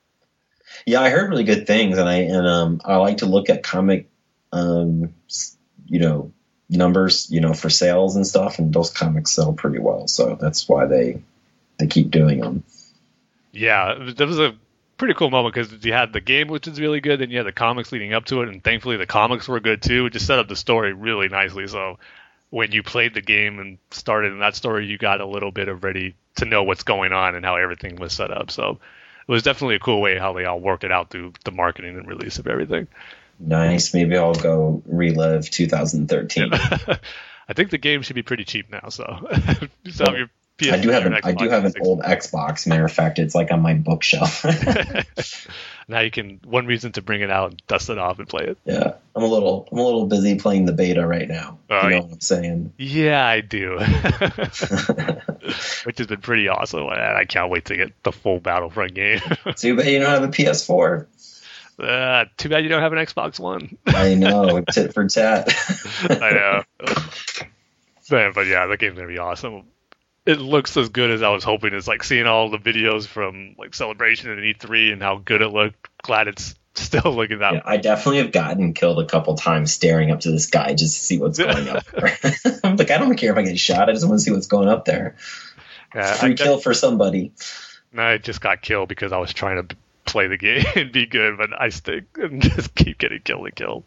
Yeah, I heard really good things, and I and um I like to look at comic, um, you know, numbers, you know, for sales and stuff, and those comics sell pretty well, so that's why they they keep doing them. Yeah, that was a pretty cool moment because you had the game, which is really good, then you had the comics leading up to it, and thankfully the comics were good too. It just set up the story really nicely. So when you played the game and started in that story, you got a little bit of ready to know what's going on and how everything was set up. So it was definitely a cool way how they all worked it out through the marketing and release of everything. Nice. Maybe I'll go relive 2013. I think the game should be pretty cheap now. So, so your PS I do have an I do have an 360. old Xbox. Matter of fact, it's like on my bookshelf. now you can one reason to bring it out and dust it off and play it. yeah, I'm a little I'm a little busy playing the beta right now. You know yeah. what I'm saying? Yeah, I do. Which has been pretty awesome, and I can't wait to get the full Battlefront game. Too bad you don't have a PS4. Uh, too bad you don't have an Xbox One. I know, tit for tat. I know. Man, but yeah, that game's gonna be awesome. It looks as good as I was hoping. It's like seeing all the videos from like Celebration and E3 and how good it looked. Glad it's still looking that Yeah, I definitely have gotten killed a couple times staring up to the sky just to see what's going up. I'm like, I don't care if I get shot. I just want to see what's going up there. Yeah, Free I, kill for somebody. I just got killed because I was trying to play the game and be good, but I stick and just keep getting killed and killed.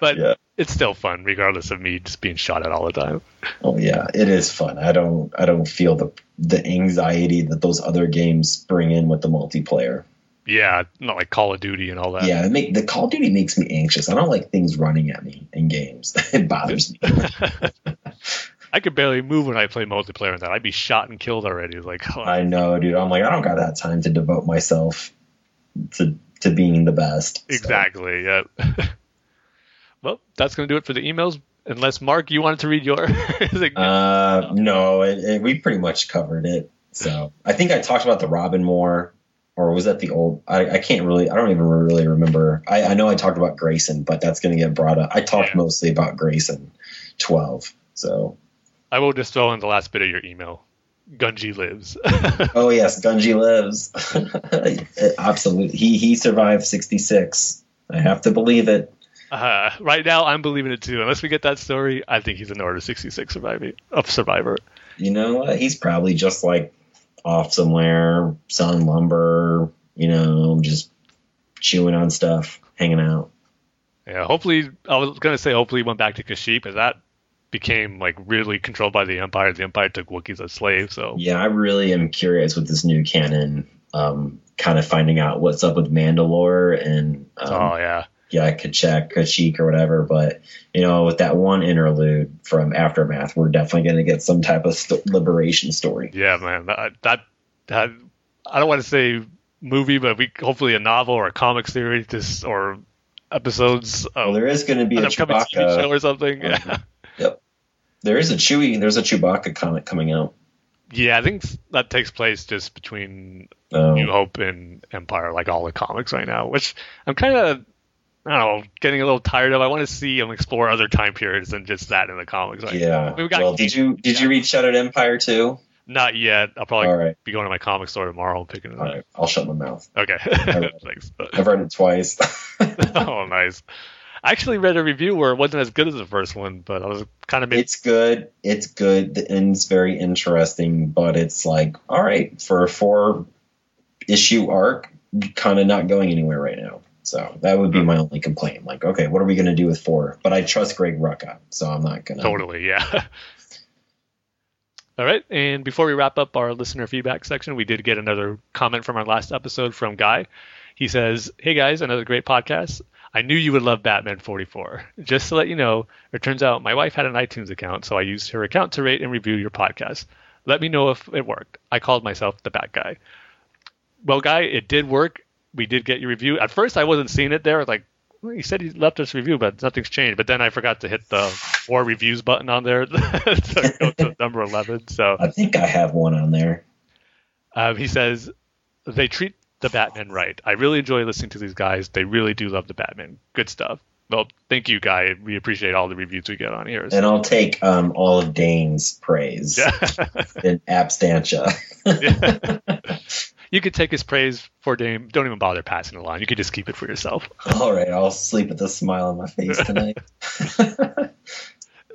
But Yeah. it's still fun, regardless of me just being shot at all the time. Oh yeah, it is fun. I don't I don't feel the the anxiety that those other games bring in with the multiplayer. Yeah, not like Call of Duty and all that. Yeah, it make the Call of Duty makes me anxious. I don't like things running at me in games. it bothers me. I could barely move when I play multiplayer and that. I'd be shot and killed already. Like, oh, I know, dude. I'm like, I don't got that time to devote myself to to being the best. So, exactly. Yeah. well, that's gonna do it for the emails. Unless Mark, you wanted to read your. Like, uh, no, it, it, we pretty much covered it. So I think I talked about the Robin more, or was that the old? I, I can't really. I don't even really remember. I, I know I talked about Grayson, but that's going to get brought up. I talked Yeah. mostly about Grayson, twelve. So I will just throw in the last bit of your email. Gungi lives. oh yes, Gungi lives. Absolutely, he he survived sixty six. I have to believe it. Uh, right now, I'm believing it too. Unless we get that story, I think he's an Order 66 survivor. Of survivor. You know what? He's probably just like off somewhere, selling lumber. You know, just chewing on stuff, hanging out. Yeah. Hopefully, I was gonna say hopefully he went back to Kashyyyk, but that became like really controlled by the Empire. The Empire took Wookiees as slaves. So Yeah, I really am curious with this new canon. Um, kind of finding out what's up with Mandalore and um, oh yeah. yeah, Kachek, Kashyyyk, or whatever. But you know, with that one interlude from Aftermath, we're definitely going to get some type of st- liberation story. Yeah, man. That, that that I don't want to say movie, but we hopefully a novel or a comic series, just or episodes of Well, there is going to be an a upcoming TV show or something. Yeah. Mhm. Yep. There is a Chewie. There's a Chewbacca comic coming out. yeah, I think that takes place just between Um, New Hope and Empire, like all the comics right now, which I'm kind of. I don't know, getting a little tired of. I want to see them explore other time periods than just that in the comics. Like, yeah. We've got well, did you did you read Shattered Empire too? Not yet. I'll probably right. be going to my comic store tomorrow and picking it All up. right. I'll shut my mouth. Okay. right. Thanks. I've read it twice. oh, nice. I actually read a review where it wasn't as good as the first one, but I was kind of made. it's good. It's good. The end's very interesting, but it's like, all right, for a four issue arc, kind of not going anywhere right now. So that would be hmm. my only complaint. Like, okay, what are we going to do with four? But I trust Greg Rucka, so I'm not going to. Totally, yeah. All right, and before we wrap up our listener feedback section, we did get another comment from our last episode from Guy. He says, Hey guys, another great podcast. I knew you would love Batman 44. Just to let you know, it turns out my wife had an iTunes account, so I used her account to rate and review your podcast. Let me know if it worked. I called myself the Bat Guy. Well, Guy, it did work. We did get your review. At first, I wasn't seeing it there. I was like, well, he said he left us a review, but nothing's changed. But then I forgot to hit the more reviews button on there to go to number 11. So I think I have one on there. um, he says they treat the Batman right. I really enjoy listening to these guys. They really do love the Batman. Good stuff. Well, thank you, Guy. We appreciate all the reviews we get on here. And I'll take um, all of Dane's praise Yeah. in abstantia. you could take his praise for Dame. Don't even bother passing it along. You could just keep it for yourself. all right, I'll sleep with a smile on my face tonight.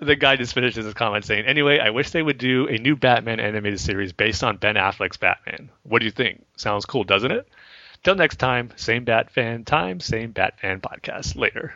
the guy just finishes his comment saying, "Anyway, I wish they would do a new Batman animated series based on Ben Affleck's Batman. What do you think? Sounds cool, doesn't it?" Till next time, same Bat fan time, same Bat fan podcast. Later.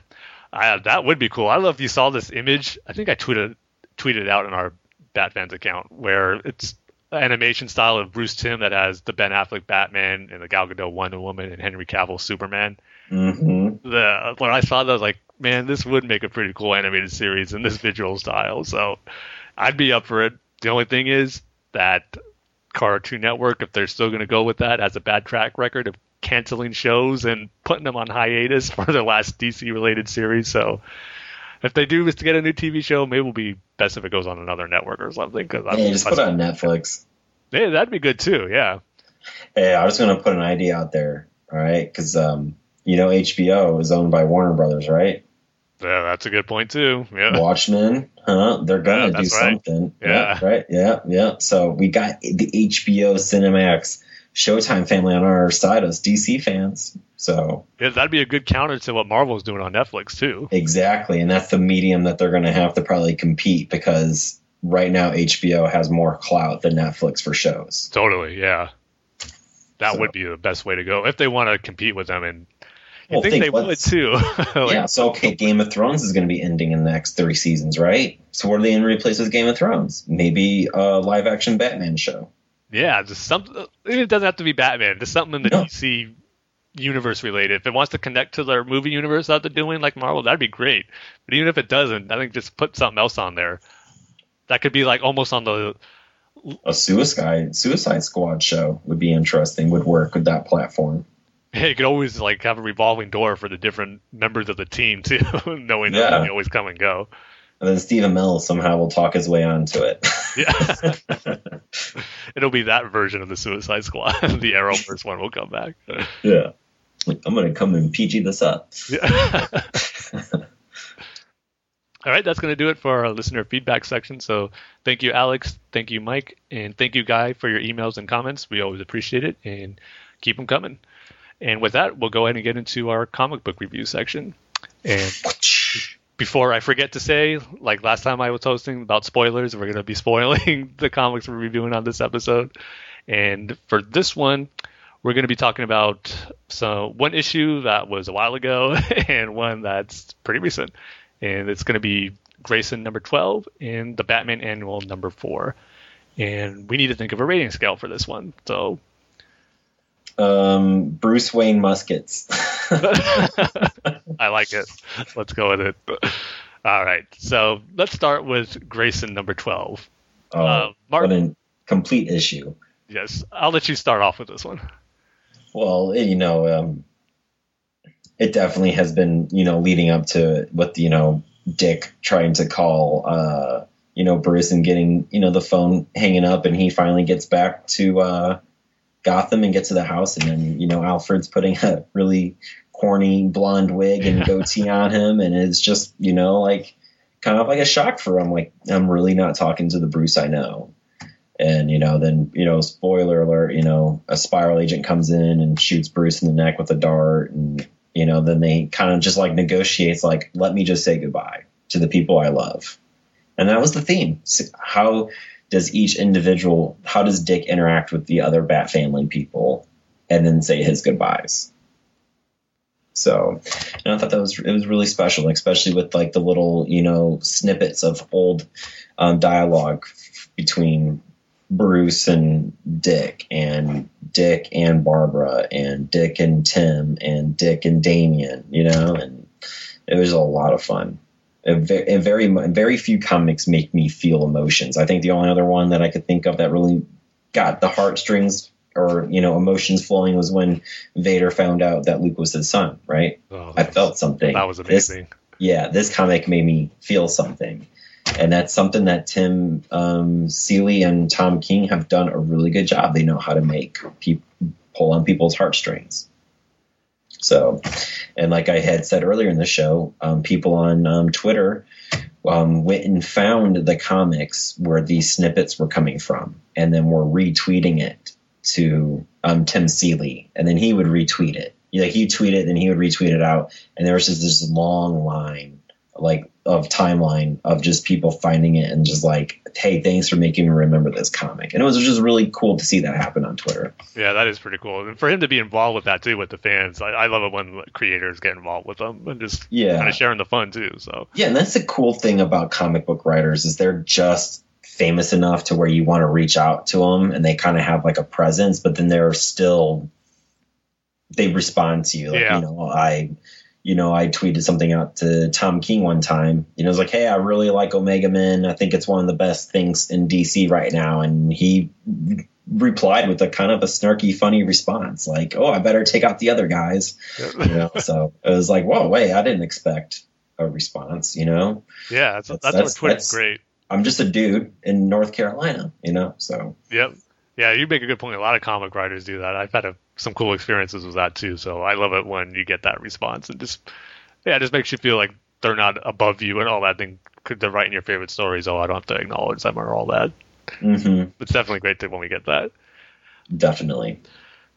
Uh, that would be cool. I love if you saw this image. I think I tweeted tweeted out in our Bat fans account where it's animation style of Bruce Timm that has the Ben Affleck Batman and the Gal Gadot Wonder Woman and Henry Cavill Superman hmm the when I saw that, I was like, man, this would make a pretty cool animated series in this visual style. So I'd be up for it. The only thing is that Cartoon Network, if they're still going to go with that, has a bad track record of canceling shows and putting them on hiatus for their last DC related series. So if they do is to get a new TV show, maybe it'll be best if it goes on another network or something. Because Hey, just put it on Netflix. yeah, that'd be good too. Yeah. Hey, I was going to put an idea out there, all right? Because um, you know HBO is owned by Warner Brothers, right? Yeah, that's a good point too. Yeah. Watchmen, huh? They're gonna do that's right. something. Yeah. right. Yeah, yeah. So we got the HBO Cinemax Showtime family on our side as DC fans. So yeah, that'd be a good counter to what Marvel's doing on Netflix too. exactly, and that's the medium that they're gonna have to probably compete because right now HBO has more clout than Netflix for shows. Totally, yeah. That So- would be the best way to go if they want to compete with them, and you Well, think, think they would too. Like, yeah. So okay, Game of Thrones is gonna be ending in the next three seasons, right? So what are they gonna replace with Game of Thrones? Maybe a live action Batman show. Yeah, just something. It doesn't have to be Batman. Just something in the No. DC universe related. If it wants to connect to their movie universe that they're doing, like Marvel, that'd be great. But even if it doesn't, I think just put something else on there. That could be like almost on the a Suicide Suicide Squad show would be interesting. Would work with that platform. Hey, you could always like have a revolving door for the different members of the team too, knowing Yeah. that they always come and go. And then Stephen Mills somehow will talk his way onto it. Yeah. It'll be that version of the Suicide Squad. the Arrowverse one will come back. yeah. I'm gonna come and PG this up. Yeah. All right, that's going to do it for our listener feedback section. So thank you, Alex. Thank you, Mike. And thank you, Guy, for your emails and comments. We always appreciate it and keep them coming. And with that, we'll go ahead and get into our comic book review section. And before I forget to say, like last time I was hosting about spoilers, we're going to be spoiling the comics we're reviewing on this episode. And for this one, we're going to be talking about so one issue that was a while ago and one that's pretty recent. And it's going to be Grayson number 12 and the Batman Annual number 4. And we need to think of a rating scale for this one. So um, Bruce Wayne muskets. I like it. Let's go with it. All right. So let's start with Grayson number 12. Oh, uh, a complete issue. Yes. I'll let you start off with this one. Well, you know, um, it definitely has been, you know, leading up to what, you know, Dick trying to call, uh, you know, Bruce and getting, you know, the phone hanging up and he finally gets back to, uh, Gotham and gets to the house, and then you know Alfred's putting a really corny blonde wig and goatee on him, and it's just you know like kind of like a shock for him. Like I'm really not talking to the Bruce I know. And you know, then you know, spoiler alert, you know, a spiral agent comes in and shoots Bruce in the neck with a dart, and you know, then they kind of just like negotiates, like, let me just say goodbye to the people I love, and that was the theme. How does each individual, how does Dick interact with the other Bat family people and then say his goodbyes? So, and I thought that was it was really special, especially with like the little you know snippets of old um, dialogue between Bruce and Dick, and Dick and Barbara, and Dick and Tim, and Dick and Damian. You know, and it was a lot of fun a, very very few comics make me feel emotions. I think the only other one that I could think of that really got the heartstrings or you know emotions flowing was when Vader found out that Luke was his son. Right? Oh, I felt something. That was amazing. This, yeah, this comic made me feel something, and that's something that Tim um, Seeley and Tom King have done a really good job. They know how to make people pull on people's heartstrings. So, and like I had said earlier in the show, um, people on um, Twitter um, went and found the comics where these snippets were coming from, and then were retweeting it to um, Tim Seeley, and then he would retweet it. Like he tweet it, then he would retweet it out, and there was just this long line like of timeline of just people finding it and just like, hey, thanks for making me remember this comic. And it was just really cool to see that happen on Twitter. Yeah, that is pretty cool. And for him to be involved with that too with the fans, I, I love it when creators get involved with them and just yeah. kind of sharing the fun too. So yeah, and that's the cool thing about comic book writers is they're just famous enough to where you want to reach out to them and they kind of have like a presence, but then they're still they respond to you. Like, yeah. you know, I you know, I tweeted something out to Tom King one time. You know, it was like, hey, I really like Omega Men. I think it's one of the best things in DC right now. And he replied with a kind of a snarky, funny response, like, oh, I better take out the other guys. you know, so it was like, whoa, wait, I didn't expect a response, you know? Yeah, that's, that's, that's, that's Twitter's great. I'm just a dude in North Carolina, you know, so. Yep. Yeah, you make a good point. A lot of comic writers do that. I've had a, some cool experiences with that too. So I love it when you get that response and just yeah, it just makes you feel like they're not above you and all that thing. They're writing your favorite stories. Oh, I don't have to acknowledge them or all that. Mm-hmm. It's definitely great to, when we get that. Definitely.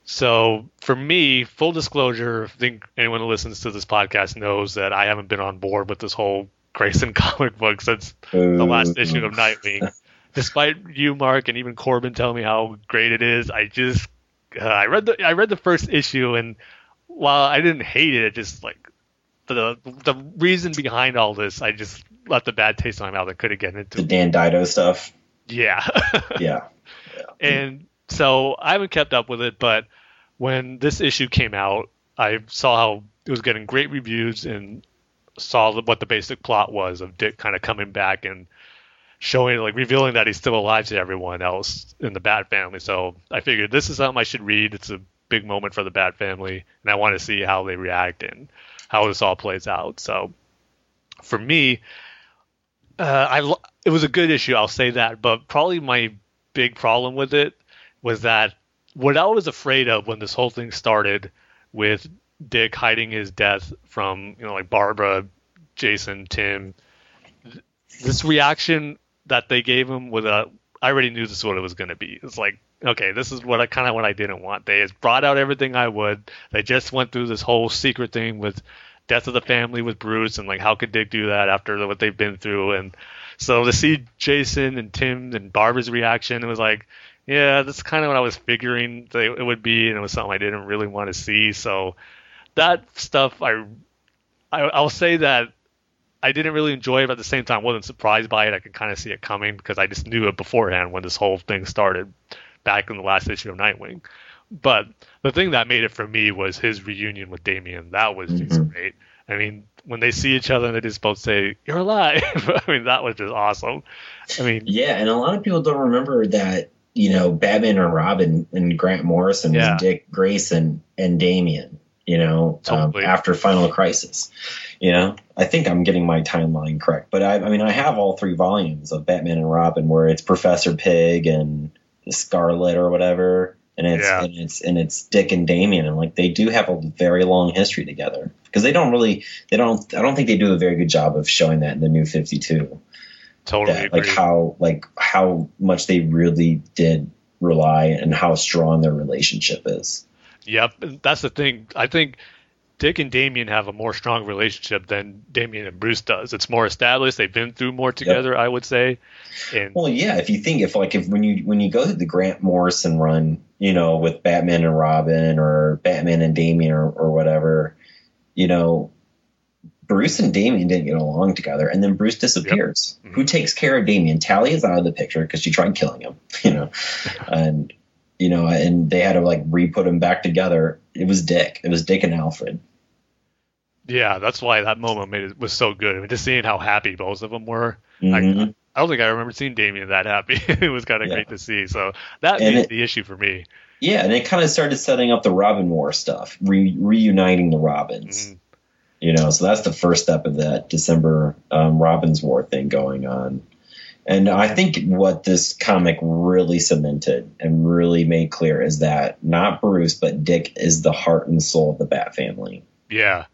So for me, full disclosure, I think anyone who listens to this podcast knows that I haven't been on board with this whole Grayson comic book since the last issue of Nightwing despite you, Mark, and even Corbin telling me how great it is, I just uh, I read the I read the first issue, and while I didn't hate it, it just like the the reason behind all this, I just left a bad taste in my mouth. I couldn't get into the Dan DiDio stuff. Yeah. yeah. yeah. And so I haven't kept up with it, but when this issue came out, I saw how it was getting great reviews and saw what the basic plot was of Dick kind of coming back and showing like revealing that he's still alive to everyone else in the Bat family. So I figured this is something I should read. It's a big moment for the Bat family, and I want to see how they react and how this all plays out. So for me, uh, I it was a good issue. I'll say that, but probably my big problem with it was that what I was afraid of when this whole thing started with Dick hiding his death from you know like Barbara, Jason, Tim. This reaction that they gave him with a I already knew this is what it was going to be. It's like, okay, this is what I kind of what I didn't want. They brought out everything I would. They just went through this whole secret thing with death of the family with Bruce and like how could Dick do that after what they've been through and so to see Jason and Tim and Barbara's reaction it was like yeah that's kind of what I was figuring it would be and it was something I didn't really want to see so that stuff I I I'll say that I didn't really enjoy it, but at the same time, wasn't surprised by it. I could kind of see it coming because I just knew it beforehand when this whole thing started back in the last issue of Nightwing. But the thing that made it for me was his reunion with Damian. That was just Mhm. great. I mean, when they see each other and they just both say, You're alive. I mean, that was just awesome. I mean, Yeah, and a lot of people don't remember that, you know, Batman and Robin and Grant Morrison Yeah. was Dick Grayson and Damian, you know, um, after Final Crisis. You know, I think I'm getting my timeline correct, but I, I mean, I have all three volumes of Batman and Robin where it's Professor Pig and Scarlet or whatever. And it's, Yeah. and it's and it's Dick and Damian and like they do have a very long history together because they don't really they don't I don't think they do a very good job of showing that in the new 52 totally that, agree. like how like how much they really did rely and how strong their relationship is. Yep, that's the thing. I think Dick and Damian have a more strong relationship than Damian and Bruce does. It's more established. They've been through more together, I would say. And Well, yeah, if you think if like if when you when you go through the Grant Morrison run, you know, with Batman and Robin or Batman and Damian or, or whatever, you know, Bruce and Damian didn't get along together, and then Bruce disappears. Mhm. Who takes care of Damian? Talia is out of the picture because she tried killing him, you know, and you know, and they had to like re-put him back together. It was Dick. It was Dick and Alfred. yeah, that's why that moment made it was so good. I mean, just seeing how happy both of them were. Mhm. I, I don't think I remember seeing Damian that happy. it was kind of Yeah. great to see. So that And made it- the issue for me. Yeah, and it kind of started setting up the Robin War stuff, re- reuniting the Robins. Mhm. You know, so that's the first step of that December um, Robins War thing going on. And I think what this comic really cemented and really made clear is that not Bruce, but Dick is the heart and soul of the Bat family. Yeah.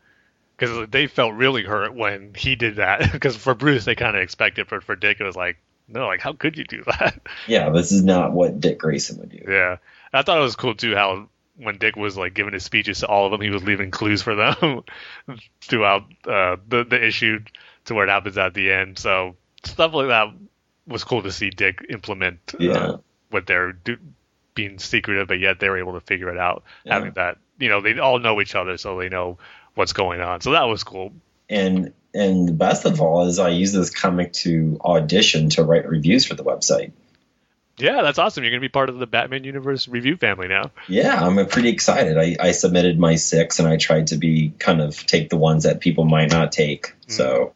Because they felt really hurt when he did that. Because for Bruce, they kind of expected, but for Dick, it was like, no, like, how could you do that? Yeah, this is not what Dick Grayson would do. Yeah, I thought it was cool too how when Dick was like giving his speeches to all of them, he was leaving clues for them throughout uh, the the issue to where it happens at the end. So stuff like that was cool to see Dick implement Yeah. uh, what they're do- being secretive, but yet they're able to figure it out. Yeah. Having that, you know, they all know each other, so they know what's going on. So that was cool. And and the best of all is I use this comic to audition to write reviews for the website. Yeah, that's awesome. You're gonna be part of the Batman Universe review family now. Yeah, I'm pretty excited. I, I submitted my six, and I tried to be kind of take the ones that people might not take. So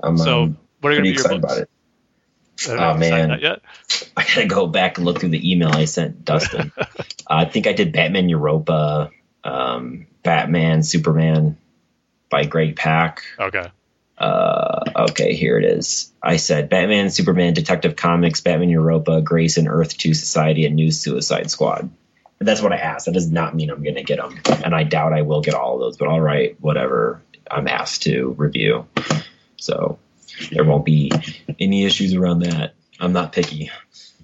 I'm. So um, what are pretty excited about it. Oh, man. I gotta go back and look through the email I sent Dustin. I think I did Batman Europa, um, Batman Superman by Greg Pak. Okay. Uh, okay, here it is. I said Batman, Superman, Detective Comics, Batman Europa, Grayson Earth 2 Society, and New Suicide Squad. And that's what I asked. That does not mean I'm to get them. And I doubt I will get all of those, but all right, whatever I'm asked to review. So there won't be any issues around that. I'm not picky.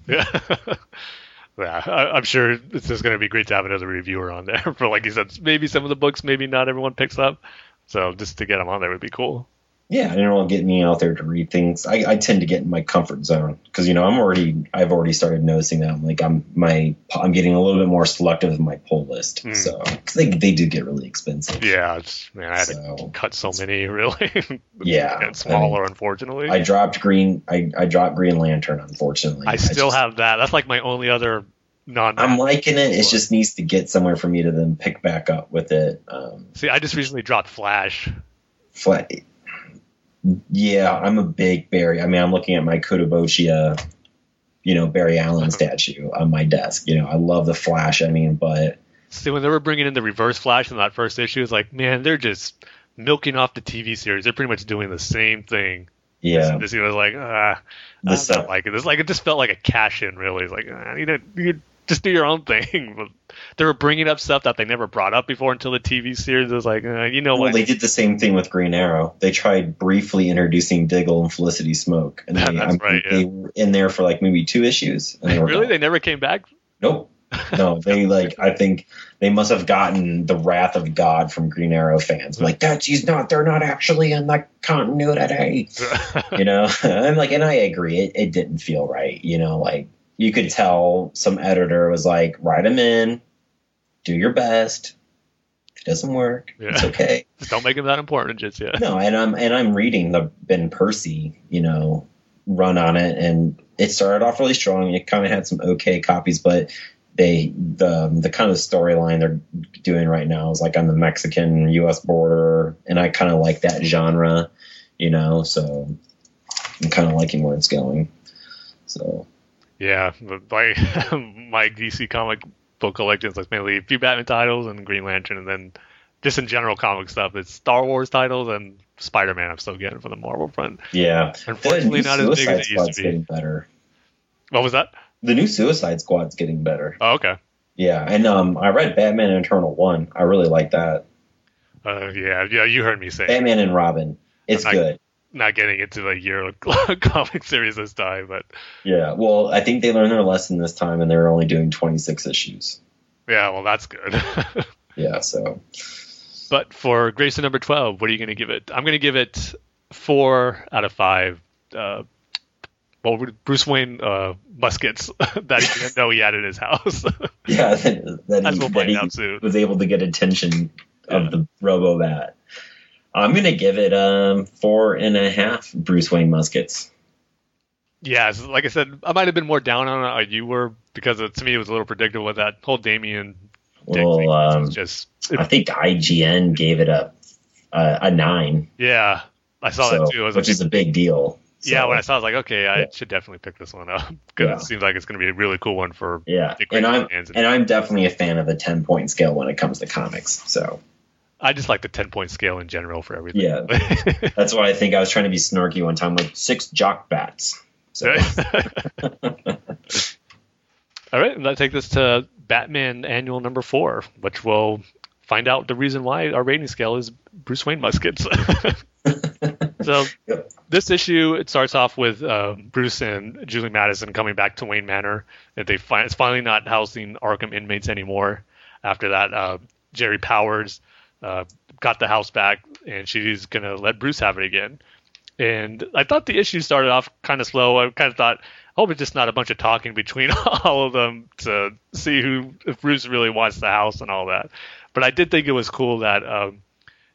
Yeah. yeah, I, I'm sure it's just going to be great to have another reviewer on there for, like you said, maybe some of the books, maybe not everyone picks up. So just to get them on there would be cool. Yeah, and it'll get me out there to read things. I, I tend to get in my comfort zone because you know I'm already I've already started noticing that I'm like I'm my I'm getting a little bit more selective with my pull list. So So 'cause they they do get really expensive. Yeah, it's, man, I had to cut so many, really. Yeah, and smaller, unfortunately. I dropped Green I, I dropped Green Lantern unfortunately. I still just- have that. That's like my only other non. I'm liking it. It just needs to get somewhere for me to then pick back up with it. Um, See, I just recently dropped Flash. flat. Yeah, I'm a big Barry. I mean, I'm looking at my Kotobukiya, you know, Barry Allen statue on my desk. You know, I love the Flash. I mean, but See, when they were bringing in the Reverse Flash in that first issue, it's like, man, they're just milking off the TV series. They're pretty much doing the same thing. yeah, This, this was like, ah, I don't like it. It's like it just felt like a cash in, really. It's like ah, you know, you just do your own thing. But they were bringing up stuff that they never brought up before until the TV series. It was like, uh, you know Well, what? they did the same thing with Green Arrow. They tried briefly introducing Diggle and Felicity Smoak, and they, That's right, yeah. they were in there for like maybe two issues. And they were really? gone. They never came back? nope. no, they like I think they must have gotten the wrath of God from Green Arrow fans. Like that's he's not they're not actually in the continuity. you know? I'm like and I agree, it, it didn't feel right. You know, like you could tell some editor was like, write him in, do your best. If it doesn't work, Yeah. it's okay. Just don't make him that important just yet. No, and I'm and I'm reading the Ben Percy, you know, run on it, and it started off really strong. It kind of had some okay copies, but they the the kind of storyline they're doing right now is like on the Mexican U.S. border, and I kind of like that genre, you know. So I'm kind of liking where it's going. So Yeah, but my my DC comic book collection is like mainly a few Batman titles and Green Lantern, and then just in general comic stuff, it's Star Wars titles and Spider Man. I'm still getting from the Marvel front. yeah, Unfortunately, not as big as it used to be. getting better. What was that? The new Suicide Squad's getting better. Oh, okay. Yeah, and um, I read Batman Eternal One. I really like that. Uh, yeah, yeah, you heard me say. Batman and Robin. It's I- good. Not getting into a year comic series this time, but Yeah. Well, I think they learned their lesson this time, and they're only doing 26 issues. yeah, well, that's good. Yeah. So But for Grayson number 12, what are you going to give it? I'm going to give it four out of five. Uh, well, Bruce Wayne uh, muskets that he didn't know he had in his house. yeah, that, that As he, that he out soon. was able to get attention Yeah. of the Robo Bat. I'm gonna give it um four and a half Bruce Wayne muskets. yeah, so like I said, I might have been more down on it like you were because it, to me it was a little predictable with that whole Damian. Well, um, just I think IGN gave it a a, a nine, yeah, I saw so- that too. It was which is a big deal. yeah, when I saw, it, I was like, okay, I Yeah. should definitely pick this one up because Yeah. it seems like it's going to be a really cool one for yeah, and I'm fans. and I'm definitely a fan of the 10 point scale when it comes to comics. So I just like the ten point scale in general for everything. Yeah. that's why I think I was trying to be snarky one time, like six jock bats. So All right, and that takes us to Batman Annual Number Four, which will find out the reason why our rating scale is Bruce Wayne muskets. so Yep. this issue it starts off with uh, Bruce and Julie Madison coming back to Wayne Manor. And they find it's finally not housing Arkham inmates anymore. After that, uh, Geri Powers uh, got the house back, and she's gonna let Bruce have it again. And I thought the issue started off kind of slow. I kind of thought, I hope it's just not a bunch of talking between all of them to see who, if Bruce really wants the house and all that. But I did think it was cool that um,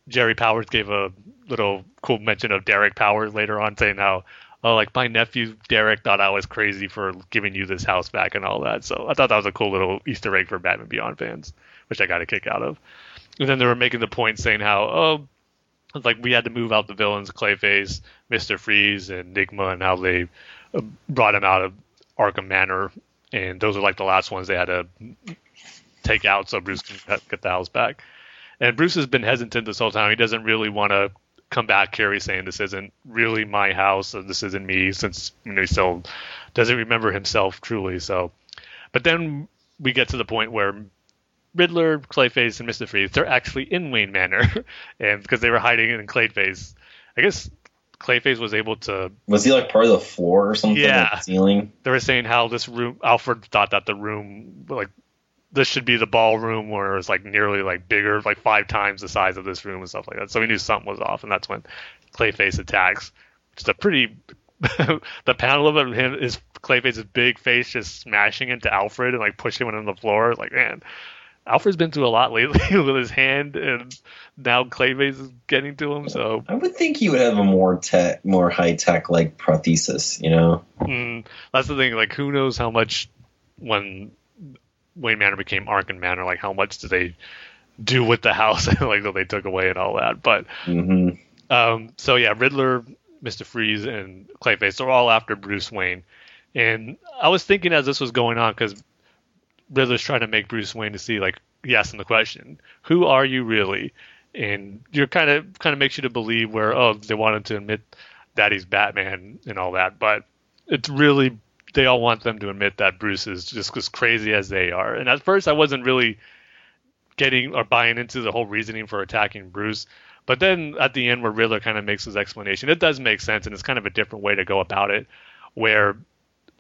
Geri Powers gave a little cool mention of Derek Powers later on, saying how, oh, like my nephew Derek thought I was crazy for giving you this house back and all that. So I thought that was a cool little Easter egg for Batman Beyond fans, which I got a kick out of. And then they were making the point saying how, oh, like we had to move out the villains, Clayface, Mister Freeze, and Enigma, and how they uh, brought him out of Arkham Manor, and those are like the last ones they had to take out so Bruce can get- the house back. And Bruce has been hesitant this whole time. He doesn't really want to come back here. He's saying this isn't really my house, and this isn't me, since you know, he still doesn't remember himself truly. So, but then we get to the point where Riddler, Clayface, and Mister Freeze they're actually in Wayne Manor, and because they were hiding in Clayface, I guess Clayface was able to was he like part of the floor or something? Yeah. Like ceiling? they were saying how this room Alfred thought that the room like this should be the ballroom where it was like nearly like bigger, like five times the size of this room and stuff like that. So we knew something was off, and that's when Clayface attacks. Is a pretty the panel of him is Clayface's big face just smashing into Alfred and like pushing him on the floor. Like man, Alfred's been through a lot lately with his hand, and now Clayface is getting to him. So I would think he would have a more tech, more high tech like prosthesis. You know? Mm, that's the thing. Like, who knows how much when Wayne Manor became Arkham Manor, like how much did they do with the house, like that they took away and all that. But hmm um, so yeah, Riddler, Mister Freeze, and Clayface are all after Bruce Wayne. And I was thinking as this was going on because Riddler's trying to make Bruce Wayne to see like he asked him the question, "Who are you really?" And you're kind of kind of makes you to believe where oh they want him to admit that he's Batman and all that, but it's really they all want them to admit that Bruce is just as crazy as they are. And at first I wasn't really getting or buying into the whole reasoning for attacking Bruce. But then at the end, where Riddler kind of makes his explanation, it does make sense, and it's kind of a different way to go about it. Where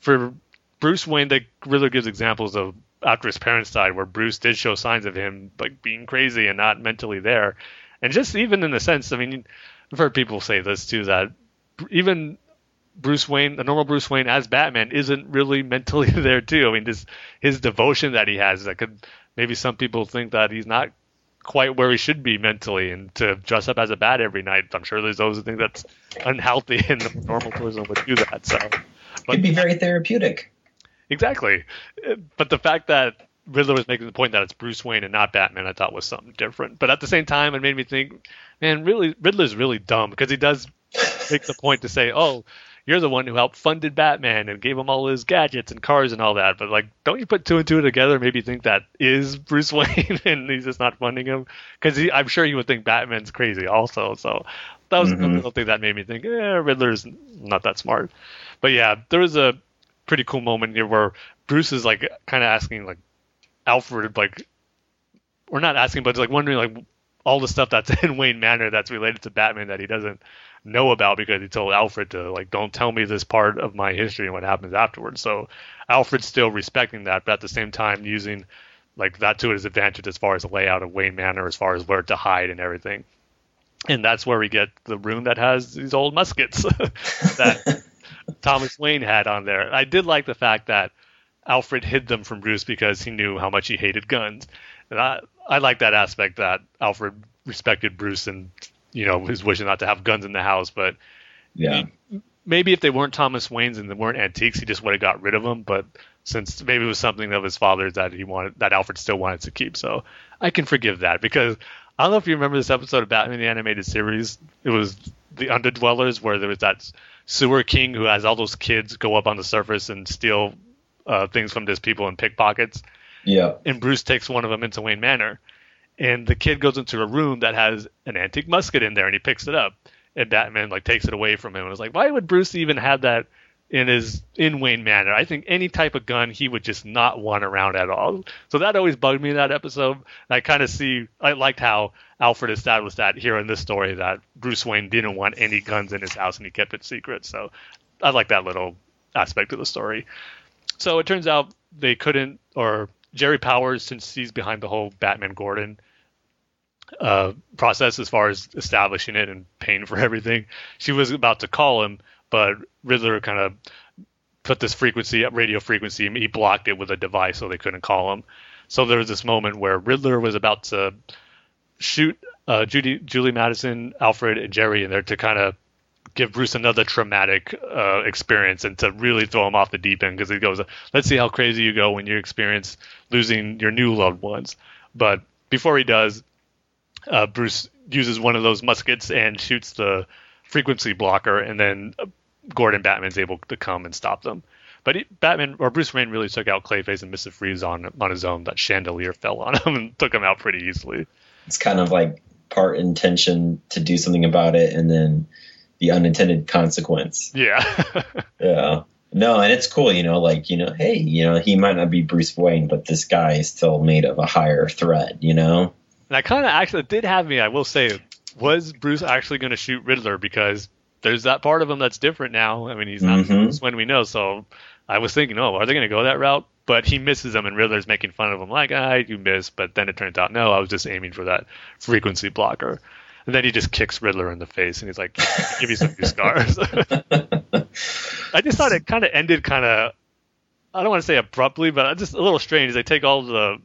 for Bruce Wayne, the Riddler gives examples of after his parents died, where Bruce did show signs of him like being crazy and not mentally there, and just even in the sense, I mean, I've heard people say this too that even Bruce Wayne, the normal Bruce Wayne as Batman, isn't really mentally there too. I mean, this his devotion that he has that could maybe some people think that he's not quite where he should be mentally, and to dress up as a bat every night. I'm sure there's those who think that's unhealthy, and the normal person would do that. So, but, it'd be very therapeutic. Exactly, but the fact that Riddler was making the point that it's Bruce Wayne and not Batman, I thought was something different. But at the same time, it made me think, man, really, Riddler's really dumb because he does make the point to say, oh, you're the one who helped funded Batman and gave him all his gadgets and cars and all that. But like, don't you put two and two together? Maybe think that is Bruce Wayne and he's just not funding him because I'm sure he would think Batman's crazy also. So that was mm-hmm. little thing that made me think, eh, Riddler's not that smart. But yeah, there was a pretty cool moment here where Bruce is like kind of asking like Alfred like, or not asking, but like wondering like all the stuff that's in Wayne Manor that's related to Batman that he doesn't know about because he told Alfred to like don't tell me this part of my history and what happens afterwards. So Alfred's still respecting that, but at the same time using like that to his advantage as far as the layout of Wayne Manor, as far as where to hide and everything. And that's where we get the room that has these old muskets that Thomas Wayne had on there. I did like the fact that Alfred hid them from Bruce because he knew how much he hated guns. And I, I like that aspect that Alfred respected Bruce and you know his wish not to have guns in the house. But yeah, he, maybe if they weren't Thomas Wayne's and they weren't antiques, he just would have got rid of them. But since maybe it was something of his father's that he wanted, that Alfred still wanted to keep, so I can forgive that because I don't know if you remember this episode of Batman the Animated Series. It was the Underdwellers where there was that sewer king who has all those kids go up on the surface and steal uh, things from his people and pickpockets. Yeah. And Bruce takes one of them into Wayne Manor and the kid goes into a room that has an antique musket in there and he picks it up and batman like takes it away from him and was like why would bruce even have that in his in wayne manor i think any type of gun he would just not want around at all so that always bugged me in that episode and i kind of see i liked how alfred established that was that here in this story that bruce wayne didn't want any guns in his house and he kept it secret so i like that little aspect of the story so it turns out they couldn't or Geri Powers, since he's behind the whole Batman Gordon uh, process as far as establishing it and paying for everything. She was about to call him, but Riddler kind of put this frequency, radio frequency, he blocked it with a device so they couldn't call him. So there was this moment where Riddler was about to shoot uh, Judy, Julie Madison, Alfred, and Geri in there to kind of give Bruce another traumatic uh, experience and to really throw him off the deep end because he goes, "Let's see how crazy you go when you experience losing your new loved ones." But before he does, uh, Bruce uses one of those muskets and shoots the frequency blocker, and then Gordon Batman's able to come and stop them. But he, Batman or Bruce Wayne really took out Clayface and Mister Freeze on on his own. That chandelier fell on him and took him out pretty easily. It's kind of like part intention to do something about it, and then the unintended consequence. Yeah. yeah. No, and it's cool, you know, like, you know, hey, you know, he might not be Bruce Wayne, but this guy is still made of a higher thread, you know? And I kind of actually did have me, I will say, was Bruce actually going to shoot Riddler? Because there's that part of him that's different now. I mean, he's not mm-hmm. when we know. So I was thinking, oh, are they going to go that route? But he misses him, and Riddler's making fun of him, like, ah, you missed. But then it turns out, no, I was just aiming for that frequency blocker. And then he just kicks Riddler in the face, and he's like, "Give me some new scars." I just thought it kind of ended kind of, I don't want to say abruptly, but just a little strange. They take all the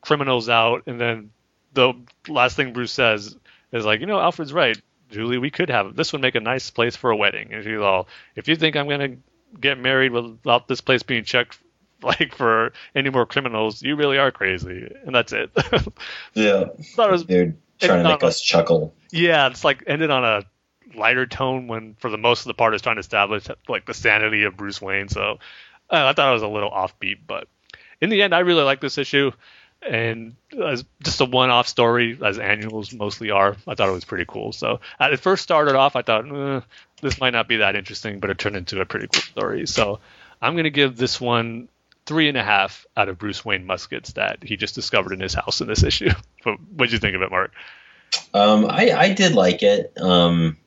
criminals out, and then the last thing Bruce says is like, you know, Alfred's right. Julie, we could have this would make a nice place for a wedding. And she's all, if you think I'm gonna get married without this place being checked like for any more criminals, you really are crazy. And that's it. yeah. Thought it was They're trying to make us a, chuckle. Yeah, it's like ended on a lighter tone when for the most of the part is trying to establish like the sanity of Bruce Wayne. So uh, I thought it was a little offbeat, but in the end, I really like this issue and as just a one-off story, as annuals mostly are, I thought it was pretty cool. So at it first started off, I thought eh, this might not be that interesting, but it turned into a pretty cool story. So I'm going to give this one three and a half out of Bruce Wayne muskets that he just discovered in his house in this issue. what did you think of it, Mark? Um, I, I did like it. Um,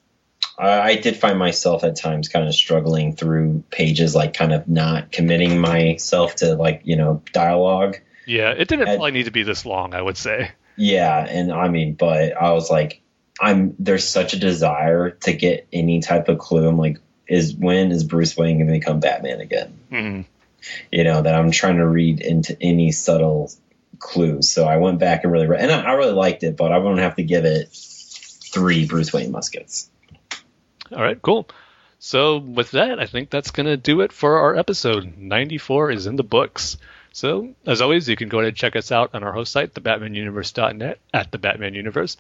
I, I did find myself at times kind of struggling through pages, like kind of not committing myself to like you know dialogue Yeah, it didn't probably need to be this long, I would say. Yeah, and I mean, but I was like, I'm there's such a desire to get any type of clue. I'm like, is when is Bruce Wayne going to become Batman again? Mhm. You know, that I'm trying to read into any subtle clues. So I went back and really read, and I, I really liked it, but I won't have to give it three Bruce Wayne muskets. All right, cool. So with that, I think that's gonna do it for our episode. 94 is in the books. So as always, you can go ahead and check us out on our host site, thebatmanuniverse.net at the Batman Universe,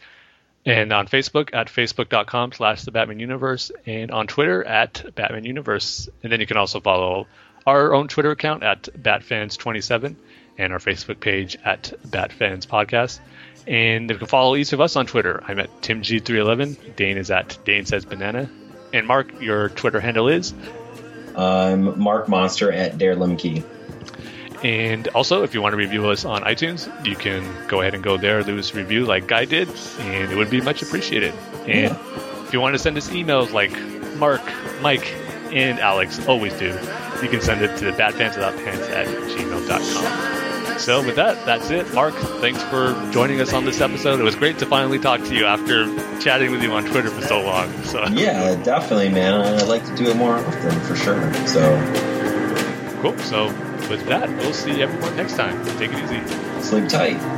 and on Facebook at facebook.com slash the Batman Universe, and on Twitter at Batman Universe. And then you can also follow our own Twitter account at BatFans27 and our Facebook page at BatFans Podcast. And you can follow each of us on Twitter. I'm at TimG311. Dane is at Dane Says Banana. And Mark, your Twitter handle is. Um, Mark Monster at Dare Limkey. And also, if you want to review us on iTunes, you can go ahead and go there, leave us a review like Guy did, and it would be much appreciated. And if you want to send us emails like Mark, Mike, and Alex always do, you can send it to the batfanswithoutpants at gmail.com. So with that, that's it. Mark, thanks for joining us on this episode. It was great to finally talk to you after chatting with you on Twitter for so long. So Yeah, definitely, man. I'd like to do it more often for sure. So cool. So with that, we'll see everyone next time. Take it easy. sleep tight.